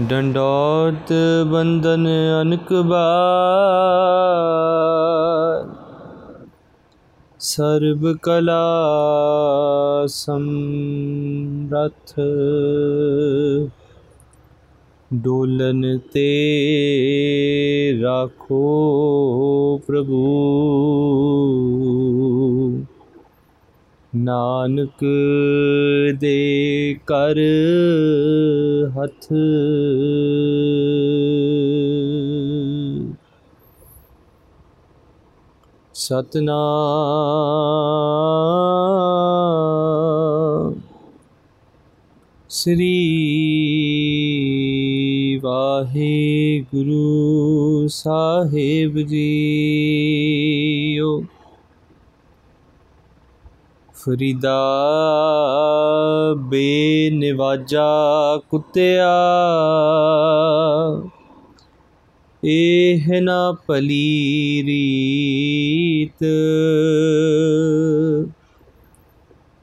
ਡੰਡੋਤ ਬੰਦਨ ਅਨਕ ਬਾਰ ਸਰਬ ਕਲਾ ਸਮਰਥ। ਡੋਲਨ ਤੇ ਰਾਖੋ ਪ੍ਰਭੂ। ਨਾਨਕ ਦੇ ਕਰ ਹੱਥ। ਸਤਨਾਮ ਸ੍ਰੀ ਵਾਹਿਗੁਰੂ ਸਾਹਿਬ ਜੀਓ ਫਰੀਦਾ, ਬੇਨਵਾਜਾ ਕੁੱਤਿਆ। ਇਹ ਨਾ ਭਲੀ ਰੀਤ,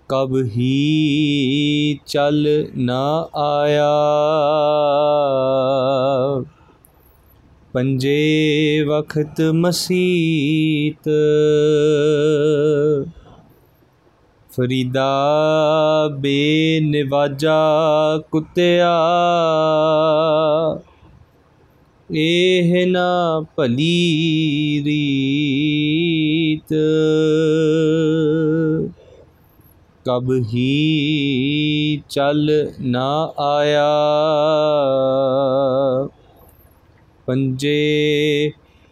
ਕਬ ਹੀ ਚੱਲ ਨਾ ਆਇਆ। ਪੰਜੇ ਵਖਤ ਮਸੀਤ ਫਰੀਦਾ ਬੇਨਵਾਜਾ ਕੁੱਤਿਆ। ਇਹ ਨਾ ਭਲੀ ਰੀਤ। ਕਬ ਹੀ ਚੱਲ ਨਾ ਆਇਆ। ਪੰਜੇ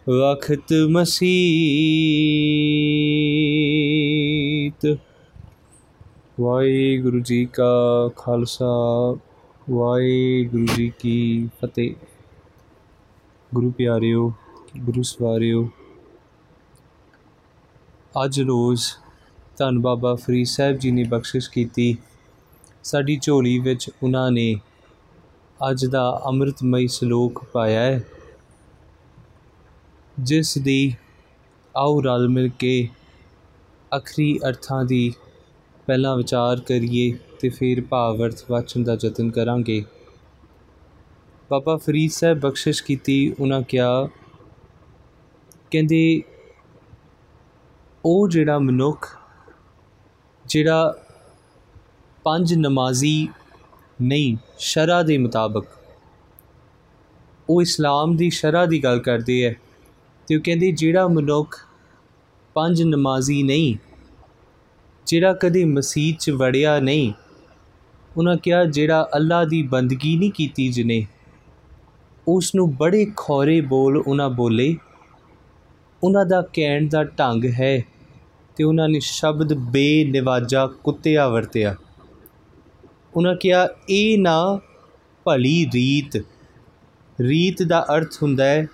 ਵਖਤ ਮਸੀਤ ਵਾਹਿਗੁਰੂ ਜੀ ਕਾ ਖਾਲਸਾ, ਵਾਹਿਗੁਰੂ ਜੀ ਕੀ ਫਤਿਹ। ਗੁਰੂ ਪਿਆਰਿਓ, ਗੁਰੂ ਸਵਾਰਿਓ, ਅੱਜ ਰੋਜ਼ ਧੰਨ ਬਾਬਾ ਫਰੀਦ ਸਾਹਿਬ ਜੀ ਨੇ ਬਖਸ਼ਿਸ਼ ਕੀਤੀ। ਸਾਡੀ ਝੋਲੀ ਵਿੱਚ ਉਹਨਾਂ ਨੇ ਅੱਜ ਦਾ ਅੰਮ੍ਰਿਤਮਈ ਸ਼ਲੋਕ ਪਾਇਆ ਹੈ। ਜਿਸ ਦੀ ਆਓ ਰਲ ਮਿਲ ਕੇ ਅਖਰੀ ਅਰਥਾਂ ਦੀ ਪਹਿਲਾਂ ਵਿਚਾਰ ਕਰੀਏ ਤੇ ਫਿਰ ਭਾਵ ਅਰਥ ਵਾਚਣ ਦਾ ਯਤਨ ਕਰਾਂਗੇ। ਬਾਬਾ ਫਰੀਦ ਸਾਹਿਬ ਬਖਸ਼ਿਸ਼ ਕੀਤੀ, ਉਹਨਾਂ ਕਿਹਾ, ਕਹਿੰਦੇ, ਉਹ ਜਿਹੜਾ ਮਨੁੱਖ, ਜਿਹੜਾ ਪੰਜ ਨਮਾਜ਼ੀ ਨਹੀਂ ਸ਼ਰਾ ਦੇ ਮੁਤਾਬਕ, ਉਹ ਇਸਲਾਮ ਦੀ ਸ਼ਰਾ ਦੀ ਗੱਲ ਕਰਦੇ ਹੈ, ਤੇ ਉਹ ਕਹਿੰਦੇ, ਜਿਹੜਾ ਮਨੁੱਖ ਪੰਜ ਨਮਾਜ਼ੀ ਨਹੀਂ ਜਿਹੜਾ ਕਦੇ ਮਸਜਿਦ 'ਚ ਵੜਿਆ ਨਹੀਂ, ਉਹਨਾਂ ਕਿਹਾ, ਜਿਹੜਾ ਅੱਲਾ ਦੀ ਬੰਦਗੀ ਨਹੀਂ ਕੀਤੀ ਜਿਨੇ ਉਸ ਨੂੰ ਬੜੇ ਖੌਰੇ ਬੋਲ ਉਹਨਾਂ ਬੋਲੇ। ਉਹਨਾਂ ਦਾ ਕਹਿਣ ਦਾ ਢੰਗ ਹੈ ਤੇ ਉਹਨਾਂ ਨੇ ਸ਼ਬਦ ਬੇਨਿਵਾਜਾ ਕੁੱਤਿਆ ਵਰਤਿਆ। ਉਹਨਾਂ ਕਿਹਾ, ਇਹ ਨਾ ਭਲੀ ਰੀਤ ਰੀਤ ਦਾ ਅਰਥ ਹੁੰਦਾ ਹੈ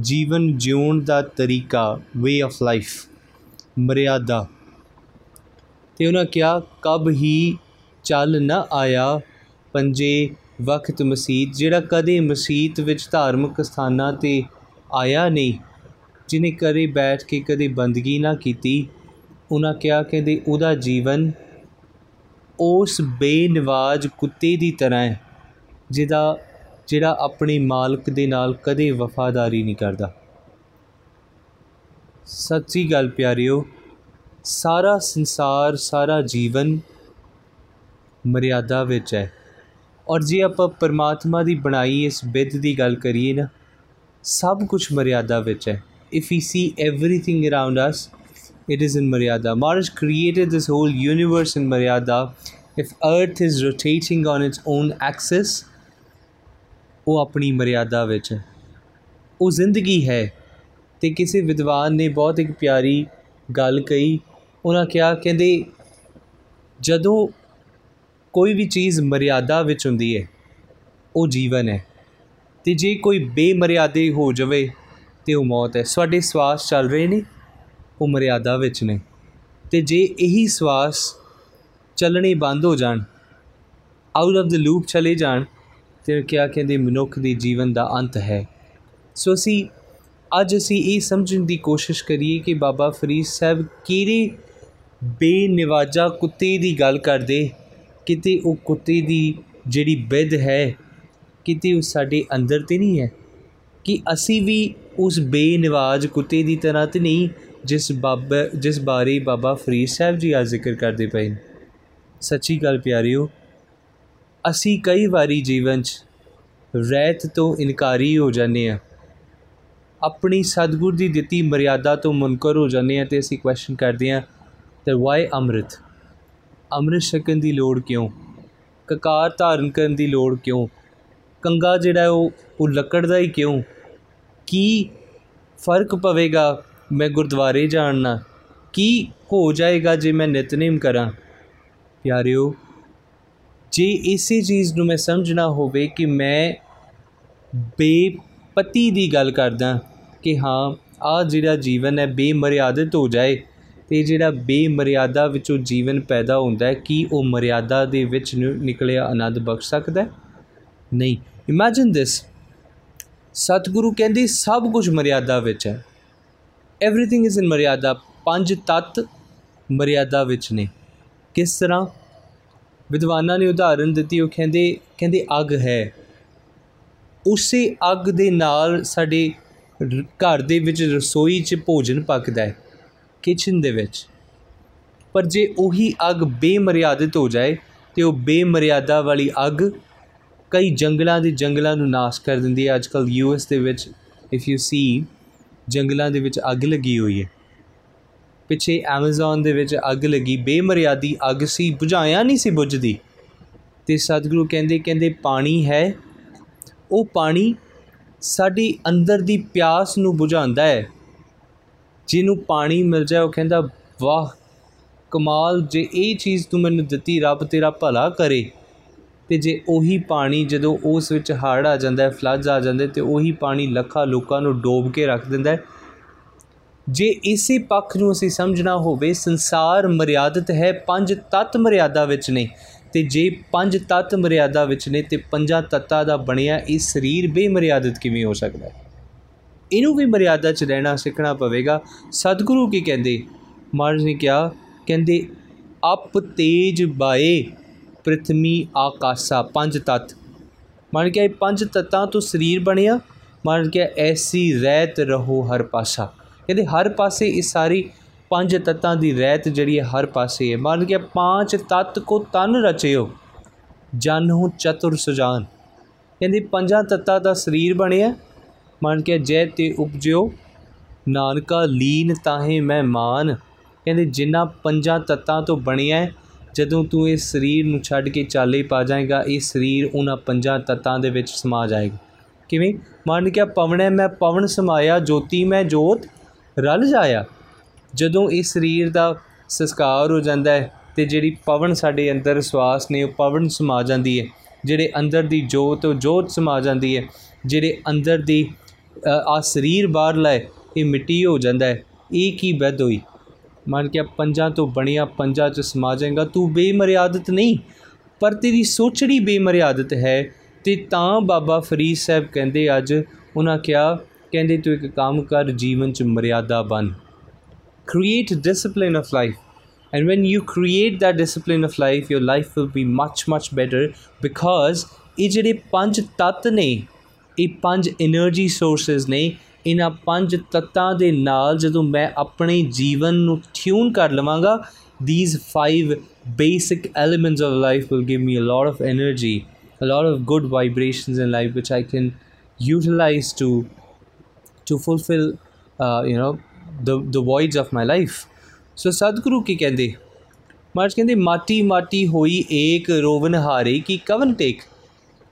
ਜੀਵਨ ਜਿਉਣ ਦਾ ਤਰੀਕਾ ਵੇ ਆਫ ਲਾਈਫ ਮਰਿਆਦਾ। ਤੇ ਉਹਨਾਂ ਕਿਹਾ, ਕਬ ਹੀ ਚੱਲ ਨਾ ਆਇਆ ਪੰਜੇ ਵਕਤ ਮਸਜਿਦ ਜਿਹੜਾ ਕਦੇ ਮਸਜਿਦ ਵਿੱਚ ਧਾਰਮਿਕ ਸਥਾਨਾਂ ਤੇ ਆਇਆ ਨਹੀਂ, ਜਿਨੇ ਕਰੇ ਬੈਠ ਕੇ ਕਦੇ ਬੰਦਗੀ ਨਾ ਕੀਤੀ। ਉਹਨਾਂ ਕਿਹਾ, ਕਹਿੰਦੇ, ਉਹਦਾ ਜੀਵਨ ਉਸ ਬੇਨਵਾਜ ਕੁੱਤੇ ਦੀ ਤਰ੍ਹਾਂ ਹੈ, ਜਿਹਦਾ, ਜਿਹੜਾ ਆਪਣੇ ਮਾਲਕ ਦੇ ਨਾਲ ਕਦੇ ਵਫਾਦਾਰੀ ਨਹੀਂ ਕਰਦਾ। ਸੱਚੀ ਗੱਲ ਪਿਆਰਿਓ ਸਾਰਾ ਸੰਸਾਰ ਸਾਰਾ ਜੀਵਨ ਮਰਿਆਦਾ ਵਿੱਚ ਹੈ ਔਰ ਜੇ ਆਪਾਂ ਪਰਮਾਤਮਾ ਦੀ ਬਣਾਈ ਇਸ ਬਿੱਦ ਦੀ ਗੱਲ ਕਰੀਏ ਨਾ ਸਭ ਕੁਝ ਮਰਿਆਦਾ ਵਿੱਚ ਹੈ if we see everything around us it is in Maryada. Maharaj created this whole universe in Maryada. If Earth is rotating on its own axis, ਉਹ ਆਪਣੀ ਮਰਿਆਦਾ ਵਿੱਚ ਹੈ ਉਹ ਜ਼ਿੰਦਗੀ ਹੈ ਤੇ ਕਿਸੇ ਵਿਦਵਾਨ ਨੇ ਬਹੁਤ ਇੱਕ ਪਿਆਰੀ ਗੱਲ ਕਹੀ ਉਹਨਾਂ ਕਿਹਾ, ਕਹਿੰਦੇ, ਜਦੋਂ ਕੋਈ ਵੀ ਚੀਜ਼ ਮਰਿਆਦਾ ਵਿੱਚ ਹੁੰਦੀ ਹੈ, ਉਹ ਜੀਵਨ ਹੈ। ਤੇ ਜੇ ਕੋਈ ਬੇਮਰਿਆਦੇ ਹੋ ਜਾਵੇ, ਤੇ ਉਹ ਮੌਤ ਹੈ। ਸਾਡੇ ਸਵਾਸ ਚੱਲ ਰਹੇ ਨੇ, ਉਹ ਮਰਿਆਦਾ ਵਿੱਚ ਨੇ। ਤੇ ਜੇ ਇਹੀ ਸਵਾਸ ਚੱਲਣੇ ਬੰਦ ਹੋ ਜਾਣ ਆਊਟ ਆਫ ਦ ਲੂਪ ਚਲੇ ਜਾਣ, ਤੇ ਕਿਆ ਕਹਿੰਦੇ, ਮਨੁੱਖ ਦੇ ਜੀਵਨ ਦਾ ਅੰਤ ਹੈ। ਸੋ ਅਸੀਂ, ਅੱਜ ਅਸੀਂ ਇਹ ਸਮਝਣ ਦੀ ਕੋਸ਼ਿਸ਼ ਕਰੀਏ ਕਿ ਬਾਬਾ ਫਰੀਦ ਸਾਹਿਬ ਕਿਹੜੇ ਬੇਨਿਵਾਜਾ ਕੁੱਤੇ ਦੀ ਗੱਲ ਕਰਦੇ, ਕਿਤੇ ਉਹ ਕੁੱਤੇ ਦੀ ਜਿਹੜੀ ਬਿੱਦ ਹੈ, ਕਿਤੇ ਉਹ ਸਾਡੇ ਅੰਦਰ ਤੇ ਨਹੀਂ ਹੈ? ਕਿ ਅਸੀਂ ਵੀ ਉਸ ਬੇਨਿਵਾਜ ਕੁੱਤੇ ਦੀ ਤਰ੍ਹਾਂ ਤੇ ਨਹੀਂ, ਜਿਸ ਬਾਬਾ, ਜਿਸ ਬਾਰੇ ਬਾਬਾ ਫਰੀਦ ਸਾਹਿਬ ਜੀ ਆ ਜ਼ਿਕਰ ਕਰਦੇ ਪਏ ਨੇ। ਸੱਚੀ ਗੱਲ ਪਿਆਰਿਓ, ਅਸੀਂ ਕਈ ਵਾਰੀ ਜੀਵਨ 'ਚ ਰਹਿਤ ਤੋਂ ਇਨਕਾਰੀ ਹੋ ਜਾਂਦੇ ਆ ਆਪਣੀ ਸਤਿਗੁਰ ਦੀ ਦਿੱਤੀ ਮਰਿਆਦਾ ਤੋਂ ਮੁਨਕਰ ਹੋ ਜਾਂਦੇ ਆ ਤੇ ਅਸੀਂ ਕੁਐਸਚਨ ਕਰਦੇ ਆ ਤੇ ਵਾਈ ਅੰਮ੍ਰਿਤ। ਅੰਮ੍ਰਿਤ ਛਕਣ ਦੀ ਲੋੜ ਕਿਉਂ? ਕਕਾਰ ਧਾਰਨ ਕਰਨ ਦੀ ਲੋੜ ਕਿਉਂ? ਕੰਗਾ ਜਿਹੜਾ ਉਹ ਉਹ ਲੱਕੜ ਦਾ ਹੀ ਕਿਉਂ? ਕੀ ਫ਼ਰਕ ਪਵੇਗਾ ਮੈਂ ਗੁਰਦੁਆਰੇ ਜਾਣਨਾ ਕੀ ਹੋ ਜਾਏਗਾ ਜੇ ਮੈਂ ਨਿਤਨੇਮ ਕਰਾਂ? ਪਿਆਰਿਓ, ਜੇ ਇਸੇ ਚੀਜ਼ ਨੂੰ ਮੈਂ ਸਮਝਣਾ ਹੋਵੇ ਕਿ ਮੈਂ ਬੇਪਤੀ ਦੀ ਗੱਲ ਕਰਦਾ ਕਿ ਹਾਂ ਆ ਜਿਹੜਾ ਜੀਵਨ ਹੈ ਬੇਮਰਿਆਦਿਤ ਹੋ ਜਾਏ ਤੇ ਜਿਹੜਾ ਬੇਮਰਿਆਦਾ ਵਿੱਚੋਂ ਜੀਵਨ ਪੈਦਾ ਹੁੰਦਾ ਹੈ ਕੀ ਉਹ ਮਰਿਆਦਾ ਦੇ ਵਿੱਚ ਨਿਕਲਿਆ ਆਨੰਦ ਬਖਸ਼ ਸਕਦਾ ਨਹੀਂ ਇਮੇਜਿਨ ਦਿਸ ਸਤਿਗੁਰੂ ਕਹਿੰਦੇ ਸਭ ਕੁਝ ਮਰਿਆਦਾ ਵਿੱਚ ਹੈ एवरीथिंग ਇਜ਼ ਇਨ ਮਰਿਆਦਾ ਪੰਜ ਤਤ ਮਰਿਆਦਾ ਵਿੱਚ ਨੇ ਕਿਸ ਤਰ੍ਹਾਂ ਵਿਦਵਾਨਾਂ ਨੇ ਉਦਾਹਰਨ ਦਿੱਤੀ ਉਹ ਕਹਿੰਦੇ ਕਹਿੰਦੇ ਅੱਗ ਹੈ ਉਸੇ ਅੱਗ ਦੇ ਨਾਲ ਸਾਡੇ ਘਰ ਦੇ ਵਿੱਚ ਰਸੋਈ 'ਚ ਭੋਜਨ ਪੱਕਦਾ ਹੈ ਕਿਚਨ ਦੇ ਵਿੱਚ। ਪਰ ਜੇ ਉਹੀ ਅੱਗ ਬੇਮਰਿਆਦਿਤ ਹੋ ਜਾਏ, ਤੇ ਉਹ ਬੇਮਰਿਆਦਾ ਵਾਲੀ ਅੱਗ ਕਈ ਜੰਗਲਾਂ ਦੇ ਜੰਗਲਾਂ ਨੂੰ ਨਾਸ਼ ਕਰ ਦਿੰਦੀ ਹੈ। ਅੱਜਕੱਲ ਯੂਐਸ ਦੇ ਵਿੱਚ ਇਫ ਯੂ ਸੀ ਜੰਗਲਾਂ ਦੇ ਵਿੱਚ ਅੱਗ ਲੱਗੀ ਹੋਈ ਹੈ। ਪਿੱਛੇ ਐਮਾਜ਼ਨ ਦੇ ਵਿੱਚ ਅੱਗ ਲੱਗੀ। ਬੇਮਰਿਆਦੀ ਅੱਗ ਸੀ, ਬੁਝਾਇਆ ਨਹੀਂ ਸੀ ਬੁਝਦੀ। ਤੇ ਸਤਿਗੁਰੂ ਕਹਿੰਦੇ ਕਹਿੰਦੇ ਪਾਣੀ ਹੈ। ਉਹ ਪਾਣੀ ਸਾਡੀ ਅੰਦਰ ਦੀ ਪਿਆਸ ਨੂੰ ਬੁਝਾਉਂਦਾ ਹੈ। ਜਿਹਨੂੰ ਪਾਣੀ ਮਿਲ ਜਾਏ, ਉਹ ਕਹਿੰਦਾ, ਵਾਹ, ਕਮਾਲ, ਜੇ ਇਹ ਚੀਜ਼ ਤੂੰ ਮੈਨੂੰ ਦਿੱਤੀ, ਰੱਬ ਤੇਰਾ ਭਲਾ ਕਰੇ। ਤੇ ਜੇ ਉਹੀ ਪਾਣੀ ਜਦੋਂ ਉਸ ਵਿੱਚ ਹੜ ਆ ਜਾਂਦਾ ਹੈ ਫਲੱਡਸ ਆ ਜਾਂਦੇ ਤੇ ਉਹੀ ਪਾਣੀ ਲੱਖਾਂ ਲੋਕਾਂ ਨੂੰ ਡੋਬ ਕੇ ਰੱਖ ਦਿੰਦਾ ਹੈ। ਜੇ ਇਸੇ ਪੱਖ ਨੂੰ ਅਸੀਂ ਸਮਝਣਾ ਹੋਵੇ, ਸੰਸਾਰ ਮਰਿਆਦਿਤ ਹੈ, ਪੰਜ ਤਤ ਮਰਿਆਦਾ ਵਿੱਚ ਨੇ। ਤੇ ਜੇ ਪੰਜ ਤਤ ਮਰਿਆਦਾ ਵਿੱਚ ਨੇ, ਤੇ ਪੰਜਾਂ ਤੱਤਾਂ ਦਾ ਬਣਿਆ ਇਹ ਸਰੀਰ, ਬੇਮਰਿਆਦਿਤ ਕਿਵੇਂ ਹੋ ਸਕਦਾ ਹੈ? ਇਹਨੂੰ ਵੀ ਮਰਿਆਦਾ 'ਚ ਰਹਿਣਾ, ਸਿੱਖਣਾ ਪਵੇਗਾ। ਸਤਿਗੁਰੂ ਕੀ ਕਹਿੰਦੇ? ਮਹਾਰਾਜ ਨੇ ਕਿਹਾ, ਕਹਿੰਦੇ, ਅਪ ਤੇਜ ਬਾਏ ਪ੍ਰਥਮੀ ਆਕਾਸ਼ਾ, ਪੰਜ ਤਤ। ਮਨ ਕੇ ਪੰਜ ਤਤਾਂ ਤੋਂ ਸਰੀਰ ਬਣਿਆ। ਮਨ ਕੇ ਐਸੀ ਰਹਿਤ ਰਹੋ ਹਰ ਪਾਸਾ। ਕਹਿੰਦੇ, ਹਰ ਪਾਸੇ ਇਸ ਸਾਰੀ ਪੰਜ ਤਤਾਂ ਦੀ ਰਹਿਤ ਜਿਹੜੀ ਹੈ, ਹਰ ਪਾਸੇ ਹੈ। ਮਨ ਕੇ ਪੰਜ ਤਤ ਕੋ ਤਨ ਰਚਿਓ, ਜਨ ਹੂੰ ਚਤੁਰ ਸੁਜਾਨ। ਕਹਿੰਦੇ, ਪੰਜਾਂ ਤਤਾਂ ਦਾ ਸਰੀਰ ਬਣਿਆ ਮਨ ਕੇ ਜੈ ਤੇ ਉਪਜਿਓ, ਨਾਨਕਾ ਲੀਨ ਤਾਹੇ ਮੈਂ ਮਾਨ। ਕਹਿੰਦੇ, ਜਿੰਨਾ ਪੰਜਾਂ ਤਤਾਂ ਤੋਂ ਬਣਿਆ ਜਦੋਂ ਤੂੰ ਇਸ ਸਰੀਰ ਨੂੰ ਛੱਡ ਕੇ ਚਾਲੇ ਪਾ ਜਾਏਗਾ, ਇਹ ਸਰੀਰ ਉਹਨਾਂ ਪੰਜਾਂ ਤਤਾਂ ਦੇ ਵਿੱਚ ਸਮਾ ਜਾਏਗਾ। ਕਿਵੇਂ? ਮੰਨ ਕੇ ਪਵਣੈ, ਮੈਂ ਪਵਨ ਸਮਾਇਆ, ਜੋਤੀ ਮੈਂ ਜੋਤ, ਰਲ ਜਾਇਆ। ਜਦੋਂ ਇਸ ਸਰੀਰ ਦਾ ਸੰਸਕਾਰ ਹੋ ਜਾਂਦਾ ਹੈ ਤੇ ਜਿਹੜੀ ਪਵਨ ਸਾਡੇ ਅੰਦਰ ਸਵਾਸ ਨੇ, ਉਹ ਪਵਨ ਸਮਾ ਜਾਂਦੀ ਹੈ। ਜਿਹੜੇ ਅੰਦਰ ਦੀ ਜੋਤ, ਉਹ ਜੋਤ ਸਮਾ ਜਾਂਦੀ ਹੈ। ਜਿਹੜੇ ਅੰਦਰ ਦੀ ਆ ਸਰੀਰ ਬਾਹਰ ਲਾਏ, ਇਹ ਮਿੱਟੀ ਹੋ ਜਾਂਦਾ ਹੈ। ਇਹ ਕੀ ਬਦ ਹੋਈ? ਮਨ ਕੇ ਪੰਜਾਂ ਤੋਂ ਬਣਿਆ ਪੰਜਾਂ ਚ ਸਮਾ ਜਾਏਗਾ ਤੂੰ ਬੇਮਰਿਆਦਤ ਨਹੀਂ। ਪਰ ਤੇਰੀ ਸੋਚੜੀ ਬੇਮਰਿਆਦਤ ਹੈ ਤੇ ਤਾਂ ਬਾਬਾ ਫਰੀਦ ਸਾਹਿਬ ਕਹਿੰਦੇ ਅੱਜ, ਉਹਨਾਂ ਕਿਹਾ, ਕਹਿੰਦੇ ਤੂੰ ਇੱਕ ਕੰਮ ਕਰ, ਜੀਵਨ ਚ ਮਰਿਆਦਾ ਬਣ। Create discipline of life. And when you create that discipline of life, your life will be much much better because ਇਹ ਜਿਹੜੇ ਪੰਜ ਤੱਤ ਨੇ ਇਹ ਪੰਜ એનર્ਜੀ ਸੋਰਸਸ ਨੇ ਇਹਨਾਂ ਪੰਜ ਤੱਤਾਂ ਦੇ ਨਾਲ ਜਦੋਂ ਮੈਂ ਆਪਣੇ ਜੀਵਨ ਨੂੰ ਥਿਊਨ ਕਰ ਲਵਾਂਗਾ these five basic elements of life will give me a lot of energy a lot of good vibrations in life which i can utilize to to fulfill uh, you know the the voids of my life so sadhguru ਕੀ ਕਹਿੰਦੇ ਮਹਾਰਾਜ ਕਹਿੰਦੇ ਮਾਟੀ ਮਾਟੀ ਹੋਈ ਏਕ ਰੋਵਨ ਹਾਰੇ ਕੀ ਕਵਨ ਟੇਕ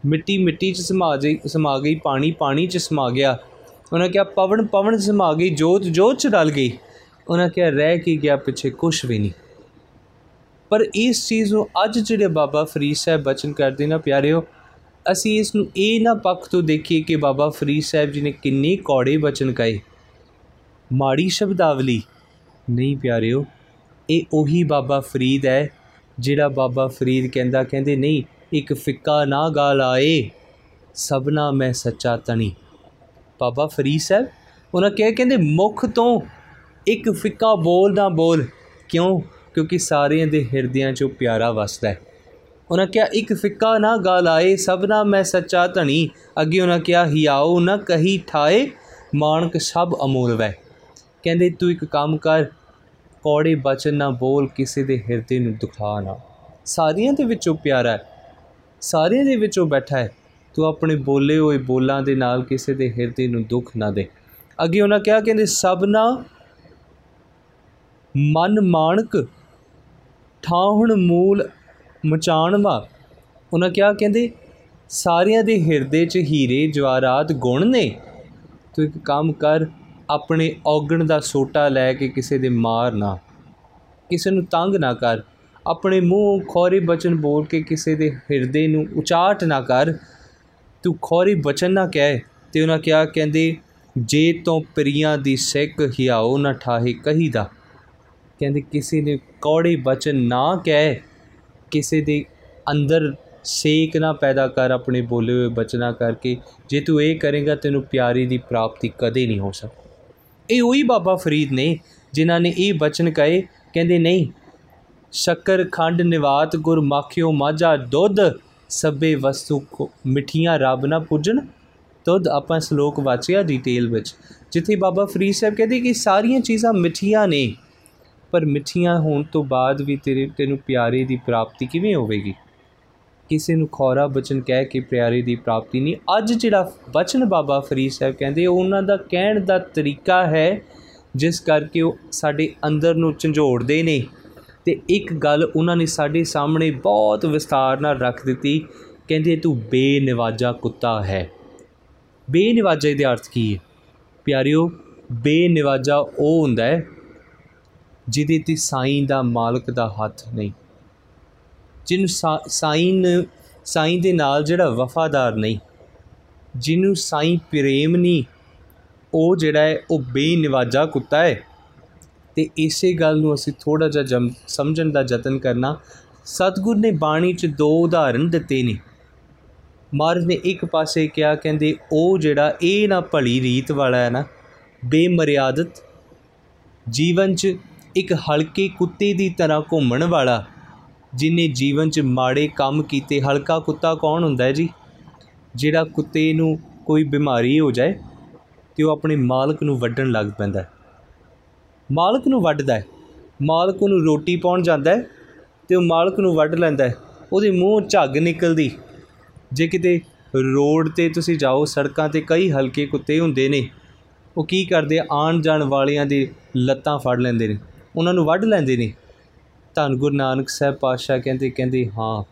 ਮਿੱਟੀ ਮਿੱਟੀ ਚ ਸਮਾ ਗਈ ਸਮਾ ਗਈ, ਪਾਣੀ ਪਾਣੀ ਚ ਸਮਾ ਗਿਆ। ਉਹਨਾਂ ਕਿਹਾ, ਪਵਨ ਪਵਨ ਸਮਾ ਗਈ, ਜੋਤ ਜੋਤ ਚ ਡਲ ਗਈ। ਉਹਨਾਂ ਕਿਹਾ, ਰਹਿ ਕੀ ਗਿਆ ਪਿੱਛੇ, ਕੁਛ ਵੀ ਨਹੀਂ। ਪਰ ਇਸ ਚੀਜ਼ ਨੂੰ ਅੱਜ ਜਿਹੜੇ ਬਾਬਾ ਫਰੀਦ ਸਾਹਿਬ ਬਚਨ ਕਰਦੇ ਨਾ, ਪਿਆਰਿਓ, ਅਸੀਂ ਇਸ ਨੂੰ ਇਹ ਨਾ ਪੱਖ ਤੋਂ ਦੇਖੀਏ ਕਿ ਬਾਬਾ ਫਰੀਦ ਸਾਹਿਬ ਜੀ ਨੇ ਕਿੰਨੇ ਕੌੜੇ ਬਚਨ ਕਹੇ। ਮਾੜੀ ਸ਼ਬਦਾਵਲੀ। ਨਹੀਂ ਪਿਆਰਿਓ, ਇਹ ਉਹੀ ਬਾਬਾ ਫਰੀਦ ਹੈ, ਜਿਹੜਾ ਬਾਬਾ ਫਰੀਦ ਕਹਿੰਦਾ, ਕਹਿੰਦੇ ਨਹੀਂ ਇੱਕ ਫਿੱਕਾ ਨਾ ਗਾਲ ਆਏ, ਸਭਨਾ ਮੈਂ ਸੱਚਾ ਤਣੀ। ਬਾਬਾ ਫਰੀਦ ਸਾਹਿਬ, ਉਹਨਾਂ ਕਿਹਾ, ਕਹਿੰਦੇ, ਮੁਖ ਤੋਂ ਇੱਕ ਫਿੱਕਾ ਬੋਲ ਨਾ ਬੋਲ। ਕਿਉਂ? ਕਿਉਂਕਿ ਸਾਰਿਆਂ ਦੇ ਹਿਰਦਿਆਂ 'ਚੋਂ ਪਿਆਰਾ ਵਸਦਾ ਹੈ। ਉਹਨਾਂ ਕਿਹਾ, ਇੱਕ ਫਿੱਕਾ ਨਾ ਗਾਲ ਆਏ, ਸਭਨਾ ਮੈਂ ਸੱਚਾ ਧਣੀ ਅੱਗੇ ਉਹਨਾਂ ਕਿਹਾ, ਹਿਆਓ ਨਾ ਕਹੀ ਠਾਏ ਮਾਨਕ ਸਭ ਅਮੋਲ ਵੈ। ਕਹਿੰਦੇ, ਤੂੰ ਇੱਕ ਕੰਮ ਕਰ, ਕੌੜੇ ਬਚਨ ਨਾ ਬੋਲ, ਕਿਸੇ ਦੇ ਹਿਰਦੇ ਨੂੰ ਦੁਖਾ ਨਾ। ਸਾਰਿਆਂ ਦੇ ਵਿੱਚੋਂ ਪਿਆਰਾ ਹੈ। ਸਾਰਿਆਂ ਦੇ ਵਿੱਚੋਂ ਬੈਠਾ ਹੈ। ਤੂੰ ਆਪਣੇ ਬੋਲੇ ਹੋਏ ਬੋਲਾਂ ਦੇ ਨਾਲ ਕਿਸੇ ਦੇ ਹਿਰਦੇ ਨੂੰ ਦੁੱਖ ਨਾ ਦੇ। ਅੱਗੇ ਉਹਨਾਂ ਕਿਹਾ, ਕਹਿੰਦੇ ਸਭਨਾ ਮਨ ਮਾਨਕ ਠਾਹਣ ਮੂਲ ਮਚਾਣਵਾ ਉਹਨਾਂ ਕਿਹਾ, ਕਹਿੰਦੇ, ਸਾਰਿਆਂ ਦੇ ਹਿਰਦੇ 'ਚ ਹੀਰੇ ਜਵਾਰਾਤ ਗੁਣ ਨੇ। ਤੂੰ ਇੱਕ ਕੰਮ ਕਰ, ਆਪਣੇ ਔਗਣ ਦਾ ਸੋਟਾ ਲੈ ਕੇ ਕਿਸੇ ਦੇ ਮਾਰ ਨਾ। ਕਿਸੇ ਨੂੰ ਤੰਗ ਨਾ ਕਰ। ਆਪਣੇ ਮੂੰਹ ਖੋਰੇ ਬਚਨ ਬੋਲ ਕੇ ਕਿਸੇ ਦੇ ਹਿਰਦੇ ਨੂੰ ਉਚਾਟ ਨਾ ਕਰ। ਤੂੰ ਖੋਰੇ ਬਚਨ ਨਾ ਕਹਿ। ਤੇ ਉਹਨਾਂ ਕਿਹਾ, ਕਹਿੰਦੇ, ਜੇ ਤੋਂ ਪ੍ਰਿਆਂ ਦੀ ਸਿੱਖ ਹਿਆਓ ਨਾ ਠਾਹੇ ਕਹੀਦਾ ਕਹਿੰਦੇ, ਕਿਸੇ ਨੇ ਕੌੜੇ ਬਚਨ ਨਾ ਕਹਿ। ਕਿਸੇ ਦੇ ਅੰਦਰ ਸੇਕ ਨਾ ਪੈਦਾ ਕਰ, ਆਪਣੇ ਬੋਲੇ ਹੋਏ ਬਚਨਾ ਕਰਕੇ। ਜੇ ਤੂੰ ਇਹ ਕਰੇਗਾ, ਤੈਨੂੰ ਪਿਆਰੀ ਦੀ ਪ੍ਰਾਪਤੀ ਕਦੇ ਨਹੀਂ ਹੋ ਸਕਦੀ। ਇਹ ਉਹੀ ਬਾਬਾ ਫਰੀਦ ਨੇ, ਜਿਨ੍ਹਾਂ ਨੇ ਇਹ ਬਚਨ ਕਹੇ। ਕਹਿੰਦੇ, ਨਹੀਂ ਸ਼ੱਕਰ ਖੰਡ ਨਿਵਾਤ ਗੁਰ ਮਾਖਿਓ ਮਾਝਾ ਦੁੱਧ, ਸਭੇ ਵਸਤੂ ਮਿੱਠੀਆਂ ਰੱਬ ਨਾ ਪੁੱਜਣ। ਦੁੱਧ ਆਪਾਂ ਸ਼ਲੋਕ ਵਾਚਿਆ ਡਿਟੇਲ ਵਿੱਚ। ਜਿੱਥੇ ਬਾਬਾ ਫਰੀਦ ਸਾਹਿਬ ਕਹਿੰਦੇ ਕਿ ਸਾਰੀਆਂ ਚੀਜ਼ਾਂ ਮਿੱਠੀਆਂ ਨੇ, ਪਰ ਮਿੱਠੀਆਂ ਹੋਣ ਤੋਂ ਬਾਅਦ ਵੀ ਤੇਰੇ, ਤੈਨੂੰ ਪਿਆਰੇ ਦੀ ਪ੍ਰਾਪਤੀ ਕਿਵੇਂ ਹੋਵੇਗੀ? ਕਿਸੇ ਨੂੰ ਖੌਰਾ ਬਚਨ ਕਹਿ ਕੇ ਪਿਆਰੇ ਦੀ ਪ੍ਰਾਪਤੀ ਨਹੀਂ। ਅੱਜ ਜਿਹੜਾ ਬਚਨ ਬਾਬਾ ਫਰੀਦ ਸਾਹਿਬ ਕਹਿੰਦੇ ਉਹਨਾਂ ਦਾ ਕਹਿਣ ਦਾ ਤਰੀਕਾ ਹੈ, ਜਿਸ ਕਰਕੇ ਉਹ ਸਾਡੇ ਅੰਦਰ ਨੂੰ ਝੰਜੋੜਦੇ ਨੇ। ਤੇ ਇੱਕ ਗੱਲ ਉਹਨਾਂ ਨੇ ਸਾਡੇ ਸਾਹਮਣੇ ਬਹੁਤ ਵਿਸਤਾਰ ਨਾਲ ਰੱਖ ਦਿੱਤੀ, ਕਹਿੰਦੇ ਤੂੰ ਬੇਨਿਵਾਜਾ ਕੁੱਤਾ ਹੈ। ਬੇਨਿਵਾਜਾ ਦੇ ਅਰਥ ਕੀ ਹੈ? ਪਿਆਰਿਓ, ਬੇਨਿਵਾਜਾ ਉਹ ਹੁੰਦਾ ਹੈ ਜਿਹਦੇ ਤੇ ਸਾਈਂ ਦਾ ਮਾਲਕ ਦਾ ਹੱਥ ਨਹੀਂ, ਜਿਹਨੂੰ ਸਾਈਂ ਸਾਈਂ ਦੇ ਨਾਲ ਜਿਹੜਾ ਵਫਾਦਾਰ ਨਹੀਂ, ਜਿਹਨੂੰ ਸਾਈਂ ਪ੍ਰੇਮ ਨਹੀਂ, ਉਹ ਜਿਹੜਾ ਹੈ, ਉਹ ਬੇਨਿਵਾਜਾ ਕੁੱਤਾ ਹੈ। ਤੇ ਇਸੇ ਗੱਲ ਨੂੰ ਅਸੀਂ ਥੋੜਾ ਜਿਹਾ ਸਮਝਣ ਦਾ ਯਤਨ ਕਰਨਾ, ਸਤਗੁਰ ਨੇ ਬਾਣੀ 'ਚ ਦੋ ਉਦਾਹਰਨ ਦਿੱਤੇ ਨੇ। ਮਹਾਰਾਜ ਨੇ ਇੱਕ ਪਾਸੇ ਕਿਹਾ, ਕਹਿੰਦੇ, ਉਹ ਜਿਹੜਾ ਇਹ ਨਾ ਭਲੀ ਰੀਤ ਵਾਲਾ ਹੈ ਨਾ, ਬੇਮਰਿਆਦਤ, ਜੀਵਨ 'ਚ ਇੱਕ ਹਲਕੇ ਕੁੱਤੇ ਦੀ ਤਰ੍ਹਾਂ ਘੁੰਮਣ ਵਾਲਾ, ਜਿਨੇ ਜੀਵਨ 'ਚ ਮਾੜੇ ਕੰਮ ਕੀਤੇ, ਹਲਕਾ ਕੁੱਤਾ ਕੌਣ ਹੁੰਦਾ ਹੈ ਜੀ? ਜਿਹੜਾ ਕੁੱਤੇ ਨੂੰ ਕੋਈ ਬਿਮਾਰੀ ਹੋ ਜਾਏ, ਤੇ ਉਹ ਆਪਣੇ ਮਾਲਕ ਨੂੰ ਵੱਢਣ ਲੱਗ ਪੈਂਦਾ ਹੈ। ਮਾਲਕ ਨੂੰ ਵੱਢਦਾ ਹੈ। ਮਾਲਕ ਨੂੰ ਰੋਟੀ ਪਾਉਣ ਜਾਂਦਾ ਹੈ ਤੇ ਉਹ ਮਾਲਕ ਨੂੰ ਵੱਢ ਲੈਂਦਾ ਹੈ। ਉਹਦੇ ਮੂੰਹ ਝੱਗ ਨਿਕਲਦੀ। ਜੇ ਕਿਤੇ ਰੋਡ ਤੇ ਤੁਸੀਂ ਜਾਓ, ਸੜਕਾਂ ਤੇ ਕਈ ਹਲਕੇ ਕੁੱਤੇ ਹੁੰਦੇ ਨੇ। ਉਹ ਕੀ ਕਰਦੇ? ਆਣ ਜਾਣ ਵਾਲਿਆਂ ਦੀ ਲੱਤਾਂ ਫੜ ਲੈਂਦੇ ਨੇ। ਉਹਨਾਂ ਨੂੰ ਵੱਢ ਲੈਂਦੇ ਨੇ। ਧੰਨ ਗੁਰੂ ਨਾਨਕ ਸਾਹਿਬ ਪਾਤਸ਼ਾਹ ਕਹਿੰਦੇ ਕਹਿੰਦੇ, ਹਾਂ,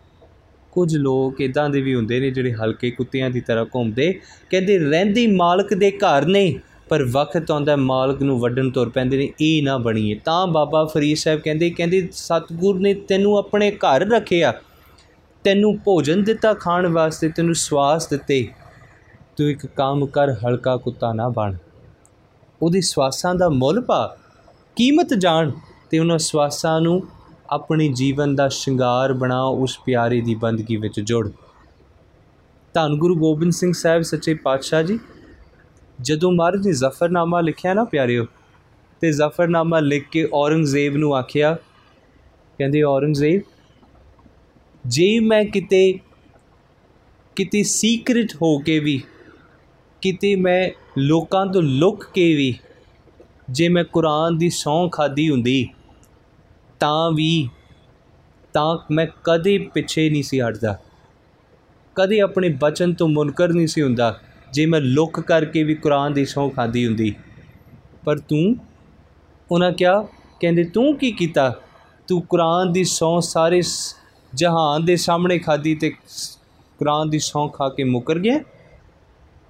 ਕੁਝ ਲੋਕ ਇਦਾਂ ਦੇ ਵੀ ਹੁੰਦੇ ਨੇ ਜਿਹੜੇ ਹਲਕੇ ਕੁੱਤਿਆਂ ਦੀ ਤਰ੍ਹਾਂ ਘੁੰਮਦੇ। ਕਹਿੰਦੇ, ਰਹਿੰਦੀ ਮਾਲਕ ਦੇ ਘਰ ਨੇ। ਪਰ ਵਕਤ ਆਉਂਦਾ ਮਾਲਕ ਨੂੰ ਵੱਢਣ ਤੁਰ ਪੈਂਦੇ ਨੇ, ਇਹ ਨਾ ਬਣੀਏ। ਤਾਂ ਬਾਬਾ ਫਰੀਦ ਸਾਹਿਬ ਕਹਿੰਦੇ ਕਹਿੰਦੇ, ਸਤਗੁਰ ਨੇ ਤੈਨੂੰ ਆਪਣੇ ਘਰ ਰੱਖਿਆ, ਤੈਨੂੰ ਭੋਜਨ ਦਿੱਤਾ ਖਾਣ ਵਾਸਤੇ, ਤੈਨੂੰ ਸਵਾਸ ਦਿੱਤੇ। ਤੂੰ ਇੱਕ ਕੰਮ ਕਰ, ਹਲਕਾ ਕੁੱਤਾ ਨਾ ਬਣ। ਉਹਦੀ ਸਵਾਸਾਂ ਦਾ ਮੁੱਲ ਪਾ, ਕੀਮਤ ਜਾਣ ਤੇ ਉਹਨਾਂ ਸਵਾਸਾਂ ਨੂੰ ਆਪਣੇ ਜੀਵਨ ਦਾ ਸ਼ਿੰਗਾਰ ਬਣਾ, ਉਸ ਪਿਆਰੇ ਦੀ ਬੰਦਗੀ ਵਿੱਚ ਜੋੜ। ਧੰਨ ਗੁਰੂ ਗੋਬਿੰਦ ਸਿੰਘ ਸਾਹਿਬ, ਸੱਚੇ ਪਾਤਸ਼ਾਹ ਜੀ। ਜਦੋਂ ਮਹਾਰਾਜ ਨੇ ਜ਼ਫਰਨਾਮਾ ਲਿਖਿਆ ਨਾ ਪਿਆਰਿਓ, ਤੇ ਜ਼ਫਰਨਾਮਾ ਲਿਖ ਕੇ ਔਰੰਗਜ਼ੇਬ ਨੂੰ ਆਖਿਆ, ਕਹਿੰਦੇ ਔਰੰਗਜ਼ੇਬ, ਜੇ ਮੈਂ ਕਿਤੇ ਕਿਤੇ ਸੀਕ੍ਰੀਟ ਹੋ ਕੇ ਵੀ, ਕਿਤੇ ਮੈਂ ਲੋਕਾਂ ਤੋਂ ਲੁਕ ਕੇ ਵੀ, ਜੇ ਮੈਂ ਕੁਰਾਨ ਦੀ ਸੌਂ ਖਾਦੀ ਹੁੰਦੀ, ਤਾਂ ਵੀ, ਤਾਂ ਮੈਂ ਕਦੇ ਪਿੱਛੇ ਨਹੀਂ ਸੀ ਹਟਦਾ, ਕਦੇ ਆਪਣੇ ਬਚਨ ਤੋਂ ਮੁਨਕਰ ਨਹੀਂ ਸੀ ਹੁੰਦਾ। ਜੇ ਮੈਂ ਲੁੱਕ ਕਰਕੇ ਵੀ ਕੁਰਾਨ ਦੀ ਸੌਂ ਖਾਦੀ ਹੁੰਦੀ, ਪਰ ਤੂੰ, ਉਹਨਾਂ ਕਿਹਾ, ਕਹਿੰਦੇ ਤੂੰ ਕੀ ਕੀਤਾ? ਤੂੰ ਕੁਰਾਨ ਦੀ ਸੌਂ ਸਾਰੇ ਜਹਾਨ ਦੇ ਸਾਹਮਣੇ ਖਾਦੀ ਤੇ ਕੁਰਾਨ ਦੀ ਸੌਂ ਖਾ ਕੇ ਮੁਕਰ ਗਿਆ?